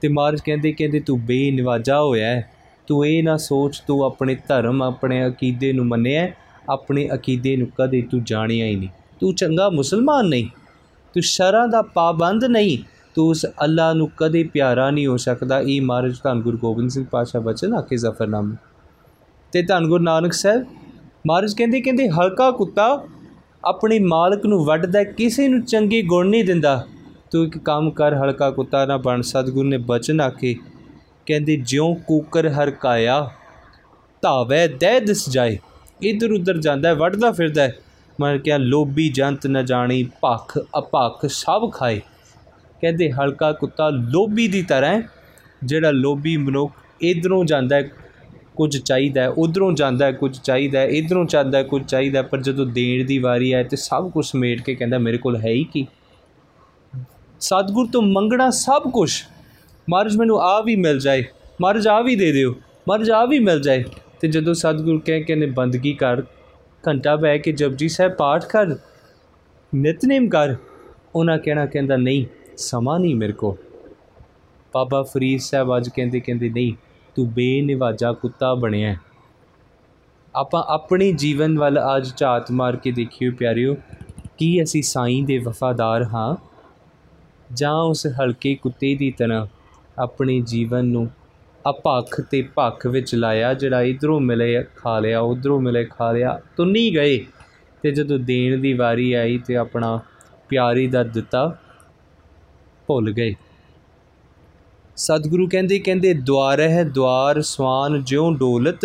ਤੇ ਮਾਰਜ ਕਹਿੰਦੇ ਕਹਿੰਦੇ ਤੂੰ ਬੇਨਿਵਾਜਾ ਹੋਇਆ ਹੈ। ਤੂੰ ਇਹ ਨਾ ਸੋਚ, ਤੂੰ ਆਪਣੇ ਧਰਮ, ਆਪਣੇ ਅਕੀਦੇ ਨੂੰ ਮੰਨਿਆ ਆਪਣੇ ਅਕੀਦੇ ਨੂੰ ਕਦੇ ਤੂੰ ਜਾਣਿਆ ਹੀ ਨਹੀਂ। ਤੂੰ ਚੰਗਾ ਮੁਸਲਮਾਨ ਨਹੀਂ। ਤੂੰ ਸ਼ਰਾਂ ਦਾ ਪਾਬੰਦ ਨਹੀਂ। ਤੂੰ ਉਸ ਅੱਲਾ ਨੂੰ ਕਦੇ ਪਿਆਰਾ ਨਹੀਂ ਹੋ ਸਕਦਾ। ਇਹ ਮਹਾਰਾਜ ਧੰਨ ਗੁਰੂ ਗੋਬਿੰਦ ਸਿੰਘ ਪਾਸ਼ਾ ਬਚਨ ਆਕੇ ਜ਼ਫਰਨਾਮੇ। ਤੇ ਧੰਨ ਗੁਰੂ ਨਾਨਕ ਸਾਹਿਬ ਮਹਾਰਾਜ ਕਹਿੰਦੇ ਕਹਿੰਦੇ, ਹਲਕਾ ਕੁੱਤਾ ਆਪਣੇ ਮਾਲਕ ਨੂੰ ਵੱਢਦਾ, ਕਿਸੇ ਨੂੰ ਚੰਗੇ ਗੁਣ ਨਹੀਂ ਦਿੰਦਾ। ਤੂੰ ਇੱਕ ਕੰਮ ਕਰ, ਹਲਕਾ ਕੁੱਤਾ ਨਾ ਬਣ। ਸਤਗੁਰ ਨੇ ਬਚਨ ਆਕੇ ਕਹਿੰਦੇ, ਜਿਉ ਕੂਕਰ ਹਰਕਾਇਆ, ਧਾਵੇ ਦੇ ਦਿਸ ਜਾਏ। ਇਧਰ ਉਧਰ ਜਾਂਦਾ ਹੈ ਵੱਢਦਾ ਫਿਰਦਾ। ਹੈ ਮਰ ਕਿਹਾ, ਲੋਭੀ ਜੰਤ ਨ ਜਾਣੀ, ਭਖ ਅਪਖ ਸਭ ਖਾਏ। ਕਹਿੰਦੇ ਹਲਕਾ ਕੁੱਤਾ ਲੋਭੀ ਦੀ ਤਰ੍ਹਾਂ ਹੈ, ਜਿਹੜਾ ਲੋਭੀ ਮਨੁੱਖ ਇਧਰੋਂ ਜਾਂਦਾ ਕੁਝ ਚਾਹੀਦਾ ਹੈ, ਉਧਰੋਂ ਜਾਂਦਾ ਕੁਝ ਚਾਹੀਦਾ ਹੈ, ਇਧਰੋਂ ਚਾਹੁੰਦਾ ਕੁਝ ਚਾਹੀਦਾ ਪਰ ਜਦੋਂ ਦੇਣ ਦੀ ਵਾਰੀ ਆਏ ਤੇ ਸਭ ਕੁਝ ਸਮੇਟ ਕੇ ਕਹਿੰਦਾ ਮੇਰੇ ਕੋਲ ਹੈ ਹੀ ਕੀ? ਸਤਗੁਰ ਤੋਂ ਮੰਗਣਾ ਸਭ ਕੁਝ ਮਹਾਰਾਜ ਮੈਨੂੰ ਆ ਵੀ ਮਿਲ ਜਾਏ, ਮਹਾਰਾਜ ਆ ਵੀ ਦੇ ਦਿਓ, ਮਹਾਰਾਜ ਆ ਵੀ ਮਿਲ ਜਾਏ। ਤੇ ਜਦੋਂ ਸਤਗੁਰ ਕਹਿ ਕੇ ਨੇ ਬੰਦਗੀ ਕਰ, ਘੰਟਾ ਬਹਿ ਕੇ ਜਪਜੀ ਸਾਹਿਬ ਪਾਠ ਕਰ, ਨਿਤਨੇਮ ਕਰ, ਉਹਨਾਂ ਕਹਿਣਾ ਕਹਿੰਦਾ ਨਹੀਂ ਸਮਾਂ ਨਹੀਂ ਮੇਰੇ ਕੋਲ। ਬਾਬਾ ਫਰੀਦ ਸਾਹਿਬ ਅੱਜ ਕਹਿੰਦੇ ਕਹਿੰਦੇ, ਨਹੀਂ, ਤੂੰ ਬੇਨਿਵਾਜਾ ਕੁੱਤਾ ਬਣਿਆ ਆਪਾਂ ਆਪਣੇ ਜੀਵਨ ਵੱਲ ਅੱਜ ਝਾਤ ਮਾਰ ਕੇ ਦੇਖਿਓ ਪਿਆਰਿਓ, ਕੀ ਅਸੀਂ ਸਾਈਂ ਦੇ ਵਫਾਦਾਰ ਹਾਂ? ਜਾਂ ਉਸ ਹਲਕੇ ਕੁੱਤੇ ਦੀ ਤਰ੍ਹਾਂ ਆਪਣੇ ਜੀਵਨ ਨੂੰ ਅਪੱਖ ਤੇ ਭੱਖ ਵਿੱਚ ਲਾਇਆ, ਜਿਹੜਾ ਇਧਰੋਂ ਮਿਲੇ, ਖਾ ਲਿਆ, ਉਧਰੋਂ ਮਿਲੇ, ਖਾ ਲਿਆ, ਤੁੰਨੀ ਗਏ ਤੇ ਜਦੋਂ ਦੇਣ ਦੀ ਵਾਰੀ ਆਈ ਤੇ ਆਪਣਾ ਪਿਆਰੀ ਦਾ ਦਿੱਤਾ ਭੁੱਲ ਗਏ। ਸਤਿਗੁਰੂ ਕਹਿੰਦੇ ਕਹਿੰਦੇ ਦਵਾਰਹਿ ਦਵਾਰ ਸਵਾਨ ਜਿਉ ਡੋਲਤ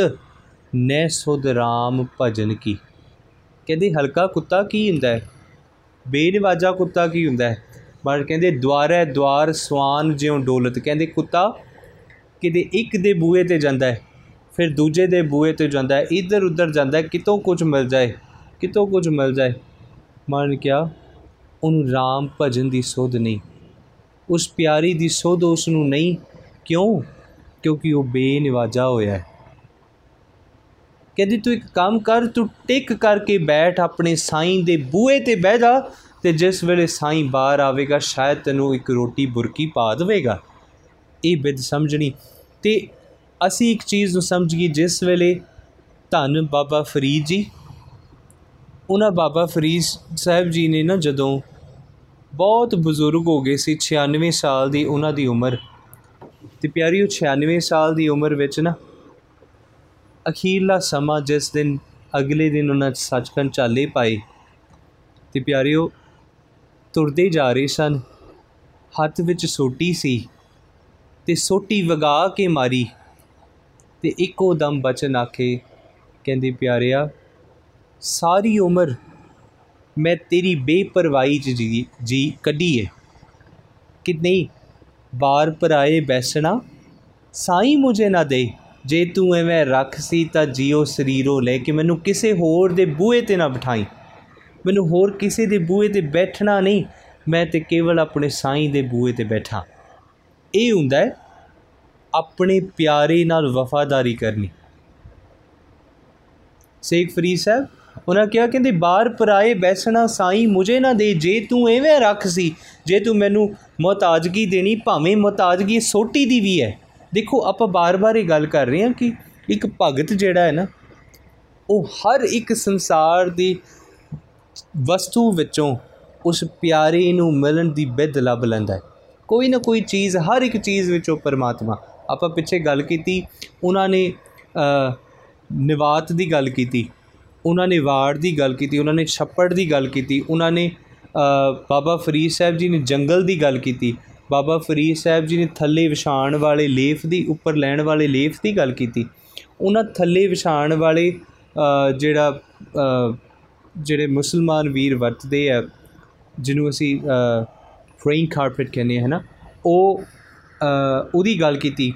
ਨੈ ਸੁਧ RAM ਭਜਨ ਕੀ। ਕਹਿੰਦੇ, ਹਲਕਾ ਕੁੱਤਾ ਕੀ ਹੁੰਦਾ ਹੈ? ਬੇਨਵਾਜਾ ਕੁੱਤਾ ਕੀ ਹੁੰਦਾ ਹੈ? ਪਰ ਕਹਿੰਦੇ ਦਵਾਰਹਿ ਦਵਾਰ ਸਵਾਨ ਜਿਉ ਡੋਲਤ। ਕਹਿੰਦੇ, ਕੁੱਤਾ ਕਿਤੇ ਇੱਕ ਦੇ ਬੂਏ ਤੇ ਜਾਂਦਾ ਹੈ, ਫਿਰ ਦੂਜੇ ਦੇ ਬੂਏ ਤੇ ਜਾਂਦਾ ਹੈ, ਇੱਧਰ ਉੱਧਰ ਜਾਂਦਾ ਹੈ, ਕਿਤੋਂ ਕੁਝ ਮਿਲ ਜਾਏ, ਕਿਤੋਂ ਕੁਝ ਮਿਲ ਜਾਏ। ਮਨ ਕਿਆ ਉਹਨੂੰ RAM ਭਜਨ ਦੀ ਸੋਧ ਨਹੀਂ। ਉਸ ਪਿਆਰੀ ਦੀ ਸੋਧ ਉਸ ਨੂੰ ਨਹੀਂ, ਕਿਉਂ? ਕਿਉਂਕਿ ਉਹ ਬੇਨਿਵਾਜਾ ਹੋਇਆ ਹੈ। ਕਹਿੰਦੀ, ਤੂੰ ਇੱਕ ਕੰਮ ਕਰ, ਤੂੰ ਟਿਕ ਕਰਕੇ ਬੈਠ, ਆਪਣੇ ਸਾਈਂ ਦੇ ਬੂਏ ਤੇ ਬਹਿ ਜਾ ਤੇ ਜਿਸ ਵੇਲੇ ਸਾਈਂ ਬਾਹਰ ਆਵੇਗਾ, ਸ਼ਾਇਦ ਤੈਨੂੰ ਇੱਕ ਰੋਟੀ ਬੁਰਕੀ ਪਾ ਦੇਵੇਗਾ। ਇਹ ਬਿਦ ਸਮਝਣੀ। ਤੇ ਅਸੀਂ ਇੱਕ ਚੀਜ਼ ਨੂੰ ਸਮਝ ਗਈ ਜਿਸ ਵੇਲੇ ਧੰਨ ਬਾਬਾ ਫਰੀਦ ਜੀ, ਉਹਨਾਂ ਬਾਬਾ ਫਰੀਦ ਸਾਹਿਬ ਜੀ ਨੇ ਨਾ ਜਦੋਂ ਬਹੁਤ ਬਜ਼ੁਰਗ ਹੋ ਗਏ ਸੀ 96 ਸਾਲ ਦੀ ਉਹਨਾਂ ਦੀ ਉਮਰ। ਤੇ ਪਿਆਰੀ ਉਹ 96 ਸਾਲ ਦੀ ਉਮਰ ਵਿੱਚ ਨਾ ਅਖੀਰਲਾ ਸਮਾਂ ਜਿਸ ਦਿਨ ਅਗਲੇ ਦਿਨ ਉਹਨਾਂ ਸੱਚਖੰਡ ਚਾਲੇ ਪਾਏ। ਤੇ ਪਿਆਰਿਓ, ਤੁਰਦੇ ਜਾ ਰਹੇ ਸਨ। ਹੱਥ ਵਿੱਚ ਸੋਟੀ ਸੀ ਤੇ ਸੋਟੀ ਵਗਾ ਕੇ ਮਾਰੀ ਤੇ ਇੱਕੋ ਦਮ ਬਚਨ ਆਖੇ, ਕਹਿੰਦੇ ਪਿਆਰਿਆ, ਸਾਰੀ ਉਮਰ ਮੈਂ ਤੇਰੀ ਬੇਪਰਵਾਹੀ ਚ ਜੀ ਜੀ ਕੱਢੀ ਏ ਕਿ ਨਹੀਂ, ਬਾਰ ਪਰਾਏ ਬੈਸਣਾ, ਸਾਈ ਮੁਝੇ ਨਾ ਦੇ। ਜੇ ਤੂੰ ਐਵੇਂ ਰੱਖ ਸੀ ਤਾਂ ਜੀਓ ਸਰੀਰੋ ਲੈ ਕੇ ਮੈਨੂੰ ਕਿਸੇ ਹੋਰ ਦੇ ਬੂਹੇ ਤੇ ਨਾ ਬਿਠਾਈ। ਮੈਨੂੰ ਹੋਰ ਕਿਸੇ ਦੇ ਬੂਹੇ ਤੇ ਬੈਠਣਾ ਨਹੀਂ, ਮੈਂ ਤੇ ਕੇਵਲ ਆਪਣੇ ਸਾਈਂ ਦੇ ਬੂਹੇ ਤੇ ਬੈਠਾ। ਇਹ ਹੁੰਦਾ ਹੈ, ਆਪਣੇ ਪਿਆਰੇ ਨਾਲ ਵਫਾਦਾਰੀ ਕਰਨੀ। ਸੇਖ ਫਰੀਦ ਸਾਹਿਬ ਉਹਨਾਂ ਕਿਹਾ, ਕਹਿੰਦੇ ਬਾਹਰ ਪਰਾਏ ਬੈਸਣਾ ਸਾਈਂ ਮੁਝੇ ਨਾ ਦੇ, ਜੇ ਤੂੰ ਐਵੇਂ ਰੱਖ ਸੀ, ਜੇ ਤੂੰ ਮੈਨੂੰ ਮੁਹਤਾਜਗੀ ਦੇਣੀ, ਭਾਵੇਂ ਮੁਹਤਾਜਗੀ ਸੋਟੀ ਦੀ ਵੀ ਹੈ। ਦੇਖੋ, ਆਪਾਂ ਬਾਰ-ਬਾਰ ਇਹ ਗੱਲ ਕਰ ਰਹੇ ਹਾਂ ਕਿ ਇੱਕ ਭਗਤ ਜਿਹੜਾ ਹੈ ਨਾ, ਉਹ ਹਰ ਇੱਕ ਸੰਸਾਰ ਦੀ ਵਸਤੂ ਵਿੱਚੋਂ ਉਸ ਪਿਆਰੇ ਨੂੰ ਮਿਲਣ ਦੀ ਬਿੱਦ ਲੱਭ ਲੈਂਦਾ ਹੈ। ਕੋਈ ਨਾ ਕੋਈ ਚੀਜ਼, ਹਰ ਇੱਕ ਚੀਜ਼ ਵਿੱਚੋਂ ਪਰਮਾਤਮਾ। ਆਪਾਂ ਪਿੱਛੇ ਗੱਲ ਕੀਤੀ, ਉਹਨਾਂ ਨੇ ਨਿਵਾਤ ਦੀ ਗੱਲ ਕੀਤੀ। ਉਹਨਾਂ ਨੇ ਵਾੜ ਦੀ ਗੱਲ ਕੀਤੀ, ਉਹਨਾਂ ਨੇ ਛੱਪੜ ਦੀ ਗੱਲ ਕੀਤੀ, ਉਹਨਾਂ ਨੇ ਬਾਬਾ ਫਰੀਦ ਸਾਹਿਬ ਜੀ ਨੇ ਜੰਗਲ ਦੀ ਗੱਲ ਕੀਤੀ, ਬਾਬਾ ਫਰੀਦ ਸਾਹਿਬ ਜੀ ਨੇ ਥੱਲੇ ਵਿਛਾਣ ਵਾਲੇ ਲੇਫ ਦੀ, ਉੱਪਰ ਲੈਣ ਵਾਲੇ ਲੇਫ ਦੀ ਗੱਲ ਕੀਤੀ। ਉਹਨਾਂ ਥੱਲੇ ਵਿਛਾਣ ਵਾਲੇ ਜਿਹੜਾ ਜਿਹੜੇ ਮੁਸਲਮਾਨ ਵੀਰ ਵਰਤਦੇ ਆ, ਜਿਹਨੂੰ ਅਸੀਂ ਫਰੇਇੰਗ ਕਾਰਪਟ ਕਹਿੰਦੇ ਆ, ਹਨਾ, ਉਹ ਉਹਦੀ ਗੱਲ ਕੀਤੀ।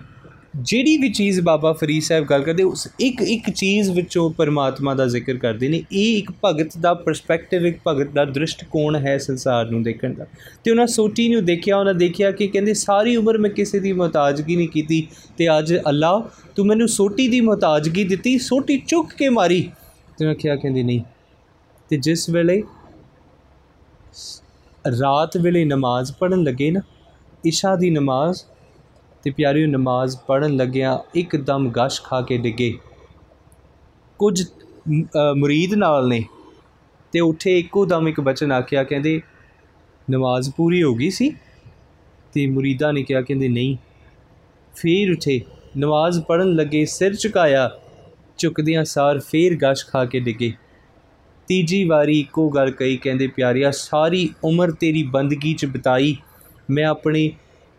ਜਿਹੜੀ ਵੀ ਚੀਜ਼ ਬਾਬਾ ਫਰੀਦ ਸਾਹਿਬ ਗੱਲ ਕਰਦੇ, ਉਸ ਇੱਕ ਇੱਕ ਚੀਜ਼ ਵਿੱਚੋਂ ਪਰਮਾਤਮਾ ਦਾ ਜ਼ਿਕਰ ਕਰਦੇ ਨੇ, ਇਹ ਇੱਕ ਭਗਤ ਦਾ ਪਰਸਪੈਕਟਿਵ ਇੱਕ ਭਗਤ ਦਾ ਦ੍ਰਿਸ਼ਟਕੋਣ ਹੈ ਸੰਸਾਰ ਨੂੰ ਦੇਖਣ ਦਾ। ਤੇ ਉਹਨਾਂ ਸੋਟੀ ਨੂੰ ਦੇਖਿਆ, ਉਹਨਾਂ ਦੇਖਿਆ ਕਿ ਕਹਿੰਦੇ, ਸਾਰੀ ਉਮਰ ਮੈਂ ਕਿਸੇ ਦੀ ਮੁਹਤਾਜਗੀ ਨਹੀਂ ਕੀਤੀ ਤੇ ਅੱਜ ਅੱਲਾ ਤੂੰ ਮੈਨੂੰ ਸੋਟੀ ਦੀ ਮੁਹਤਾਜਗੀ ਦਿੱਤੀ, ਸੋਟੀ ਚੁੱਕ ਕੇ ਮਾਰੀ। ਤੇ ਮੈਂ ਕਿਹਾ, ਕਹਿੰਦੀ, ਨਹੀਂ। ਤੇ ਜਿਸ ਵੇਲੇ ਰਾਤ ਵੇਲੇ ਨਮਾਜ਼ ਪੜਨ ਲੱਗੇ ਨਾ, ਇਸ਼ਾ ਦੀ ਨਮਾਜ਼ ਤੇ ਪਿਆਰੀ ਨਮਾਜ਼ ਪੜਨ ਲੱਗਿਆ ਇੱਕਦਮ ਗਸ਼ ਖਾ ਕੇ ਡਿੱਗੇ। ਕੁਝ ਮੁਰੀਦ ਨਾਲ ਨੇ ਤੇ ਉੱਠੇ ਇੱਕੋ ਦਮ ਇੱਕ ਬਚਨ ਆਖਿਆ, ਕਹਿੰਦੇ, ਨਮਾਜ਼ ਪੂਰੀ ਹੋ ਗਈ ਸੀ? ਤੇ ਮੁਰੀਦਾਂ ਨੇ ਕਿਹਾ, ਕਹਿੰਦੇ, ਨਹੀਂ। ਫੇਰ ਉਠੇ ਨਮਾਜ਼ ਪੜਨ ਲੱਗੇ ਸਿਰ ਝੁਕਾਇਆ, ਝੁਕਦਿਆਂ ਸਾਰ ਫੇਰ ਗਸ਼ ਖਾ ਕੇ ਡਿੱਗੇ। ਤੀਜੀ ਵਾਰੀ ਇੱਕੋ ਗੱਲ ਕਹੀ, ਕਹਿੰਦੇ, ਪਿਆਰਿਆ, ਸਾਰੀ ਉਮਰ ਤੇਰੀ ਬੰਦਗੀ 'ਚ ਬਿਤਾਈ, ਮੈਂ ਆਪਣੀ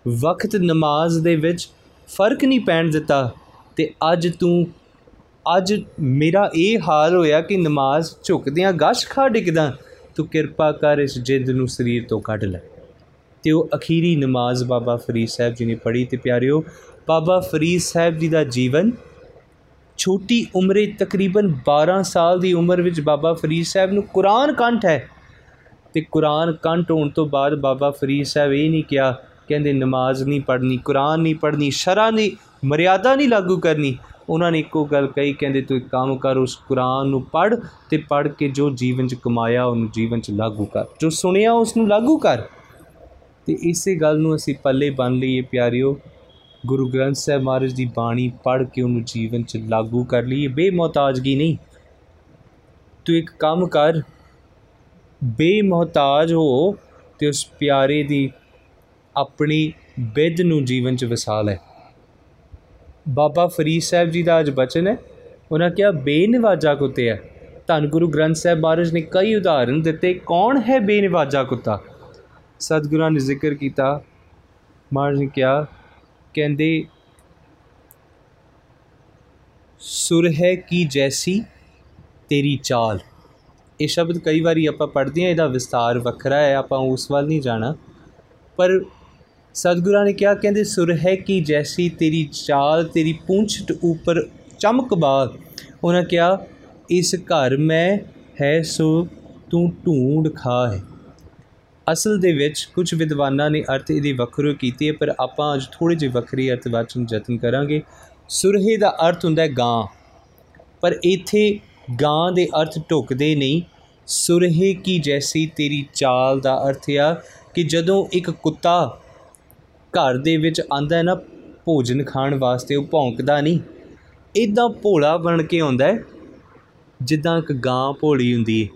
ਵਕਤ ਨਮਾਜ਼ ਦੇ ਵਿੱਚ ਫ਼ਰਕ ਨਹੀਂ ਪੈਣ ਦਿੱਤਾ ਤੇ ਅੱਜ ਤੂੰ, ਅੱਜ ਮੇਰਾ ਇਹ ਹਾਲ ਹੋਇਆ ਕਿ ਨਮਾਜ਼ ਝੁਕਦਿਆਂ ਗਸ਼ ਖਾ ਡਿੱਗਦਾ, ਤੂੰ ਕਿਰਪਾ ਕਰ ਇਸ ਜਿੱਦ ਨੂੰ ਸਰੀਰ ਤੋਂ ਕੱਢ ਲੈ। ਤੇ ਉਹ ਅਖੀਰੀ ਨਮਾਜ਼ ਬਾਬਾ ਫਰੀਦ ਸਾਹਿਬ ਜੀ ਨੇ ਪੜ੍ਹੀ ਤੇ ਪਿਆਰਿਓ, ਬਾਬਾ ਫਰੀਦ ਸਾਹਿਬ ਜੀ ਦਾ ਜੀਵਨ ਛੋਟੀ ਉਮਰੇ ਤਕਰੀਬਨ 12 ਸਾਲ ਦੀ ਉਮਰ ਵਿੱਚ ਬਾਬਾ ਫਰੀਦ ਸਾਹਿਬ ਨੂੰ ਕੁਰਾਨ ਕੰਠ ਹੈ। ਤੇ ਕੁਰਾਨ ਕੰਠ ਹੋਣ ਤੋਂ ਬਾਅਦ ਬਾਬਾ ਫਰੀਦ ਸਾਹਿਬ ਇਹ ਨਹੀਂ ਕਿਹਾ ਕਹਿੰਦੇ, ਨਮਾਜ਼ ਨਹੀਂ ਪੜ੍ਹਨੀ, ਕੁਰਾਨ ਨਹੀਂ ਪੜ੍ਹਨੀ, ਸ਼ਰਾ ਨਹੀਂ ਮਰਿਆਦਾ ਨਹੀਂ ਲਾਗੂ ਕਰਨੀ। ਉਹਨਾਂ ਨੇ ਇੱਕੋ ਗੱਲ ਕਹੀ, ਕਹਿੰਦੇ, ਤੂੰ ਇੱਕ ਕੰਮ ਕਰ, ਉਸ ਕੁਰਾਨ ਨੂੰ ਪੜ੍ਹ ਤੇ ਪੜ੍ਹ ਕੇ ਜੋ ਜੀਵਨ 'ਚ ਕਮਾਇਆ, ਉਹਨੂੰ ਜੀਵਨ 'ਚ ਲਾਗੂ ਕਰ। ਜੋ ਸੁਣਿਆ ਉਸ ਨੂੰ ਲਾਗੂ ਕਰ। ਤੇ ਇਸੇ ਗੱਲ ਨੂੰ ਅਸੀਂ ਪੱਲੇ ਬੰਨ ਲਈਏ, ਪਿਆਰਿਓ। ਗੁਰੂ ਗ੍ਰੰਥ ਸਾਹਿਬ ਮਹਾਰਾਜ ਦੀ ਬਾਣੀ ਪੜ੍ਹ ਕੇ ਉਹਨੂੰ ਜੀਵਨ 'ਚ ਲਾਗੂ ਕਰ ਲਈਏ। ਬੇਮੋਹਤਾਜਗੀ ਨਹੀਂ। ਤੂੰ ਇੱਕ ਕੰਮ ਕਰ ਬੇਮੋਹਤਾਜ ਹੋ ਤੇ ਉਸ ਪਿਆਰੇ ਦੀ ਆਪਣੀ ਬਿੱਦ ਨੂੰ ਜੀਵਨ 'ਚ ਵਸਾ ਲੈ ਬਾਬਾ ਫਰੀਦ ਸਾਹਿਬ ਜੀ ਦਾ ਅੱਜ ਬਚਨ ਹੈ। ਉਹਨਾਂ ਕਿਹਾ, ਬੇਨਵਾਜਾ ਕੁੱਤੇ ਹੈ ਧੰਨ ਗੁਰੂ ਗ੍ਰੰਥ ਸਾਹਿਬ ਮਹਾਰਾਜ ਨੇ ਕਈ ਉਦਾਹਰਨ ਦਿੱਤੇ। ਕੌਣ ਹੈ ਬੇਨਵਾਜਾ ਕੁੱਤਾ? ਸਤਿਗੁਰਾਂ ਨੇ ਜ਼ਿਕਰ ਕੀਤਾ। ਮਹਾਰਾਜ ਨੇ ਕਿਹਾ, ਕਹਿੰਦੇ, ਸੁਰ ਹੈ ਕੀ ਜੈਸੀ ਤੇਰੀ ਚਾਲ? ਇਹ ਸ਼ਬਦ ਕਈ ਵਾਰੀ ਆਪਾਂ ਪੜ੍ਹਦੇ ਹਾਂ, ਇਹਦਾ ਵਿਸਤਾਰ ਵੱਖਰਾ ਹੈ, ਆਪਾਂ ਉਸ ਵੱਲ ਨਹੀਂ ਜਾਣਾ। ਪਰ ਸਤਿਗੁਰਾਂ ਨੇ ਕਿਹਾ, ਕਹਿੰਦੇ, ਸੁਰ ਹੈ ਕੀ ਜੈਸੀ ਤੇਰੀ ਚਾਲ, ਤੇਰੀ ਪੂੰਛ ਉੱਪਰ ਚਮਕਬਾਗ ਉਹਨਾਂ ਕਿਹਾ, ਇਸ ਘਰ ਮੈਂ ਹੈ ਸੋ ਤੂੰ ਢੂੰਡ ਖਾ ਹੈ। ਅਸਲ ਦੇ ਵਿੱਚ ਕੁਝ ਵਿਦਵਾਨਾਂ ਨੇ ਅਰਥ ਇਹਦੀ ਵੱਖਰੋ ਕੀਤੀ ਹੈ, ਪਰ ਆਪਾਂ ਅੱਜ ਥੋੜੇ ਜਿਹੇ ਵੱਖਰੀ ਅਰਥ ਵਾਚਨ ਯਤਨ ਕਰਾਂਗੇ। ਸੁਰਹੇ ਦਾ ਅਰਥ ਹੁੰਦਾ ਹੈ ਗਾਂ, ਪਰ ਇੱਥੇ ਗਾਂ ਦੇ ਅਰਥ ਢੁਕਦੇ ਨਹੀਂ। ਸੁਰਹੇ ਕੀ ਜੈਸੀ ਤੇਰੀ ਚਾਲ ਦਾ ਅਰਥ ਆ ਕਿ ਜਦੋਂ ਇੱਕ ਕੁੱਤਾ ਘਰ ਦੇ ਵਿੱਚ ਆਂਦਾ ਹੈ ਨਾ, ਭੋਜਨ ਖਾਣ ਵਾਸਤੇ ਉਹ ਭੌਂਕਦਾ ਨਹੀਂ। ਇਦਾਂ ਭੋਲਾ ਬਣ ਕੇ ਆਉਂਦਾ ਹੈ, ਜਿੱਦਾਂ ਇੱਕ ਗਾਂ ਭੋਲੀ ਹੁੰਦੀ ਹੈ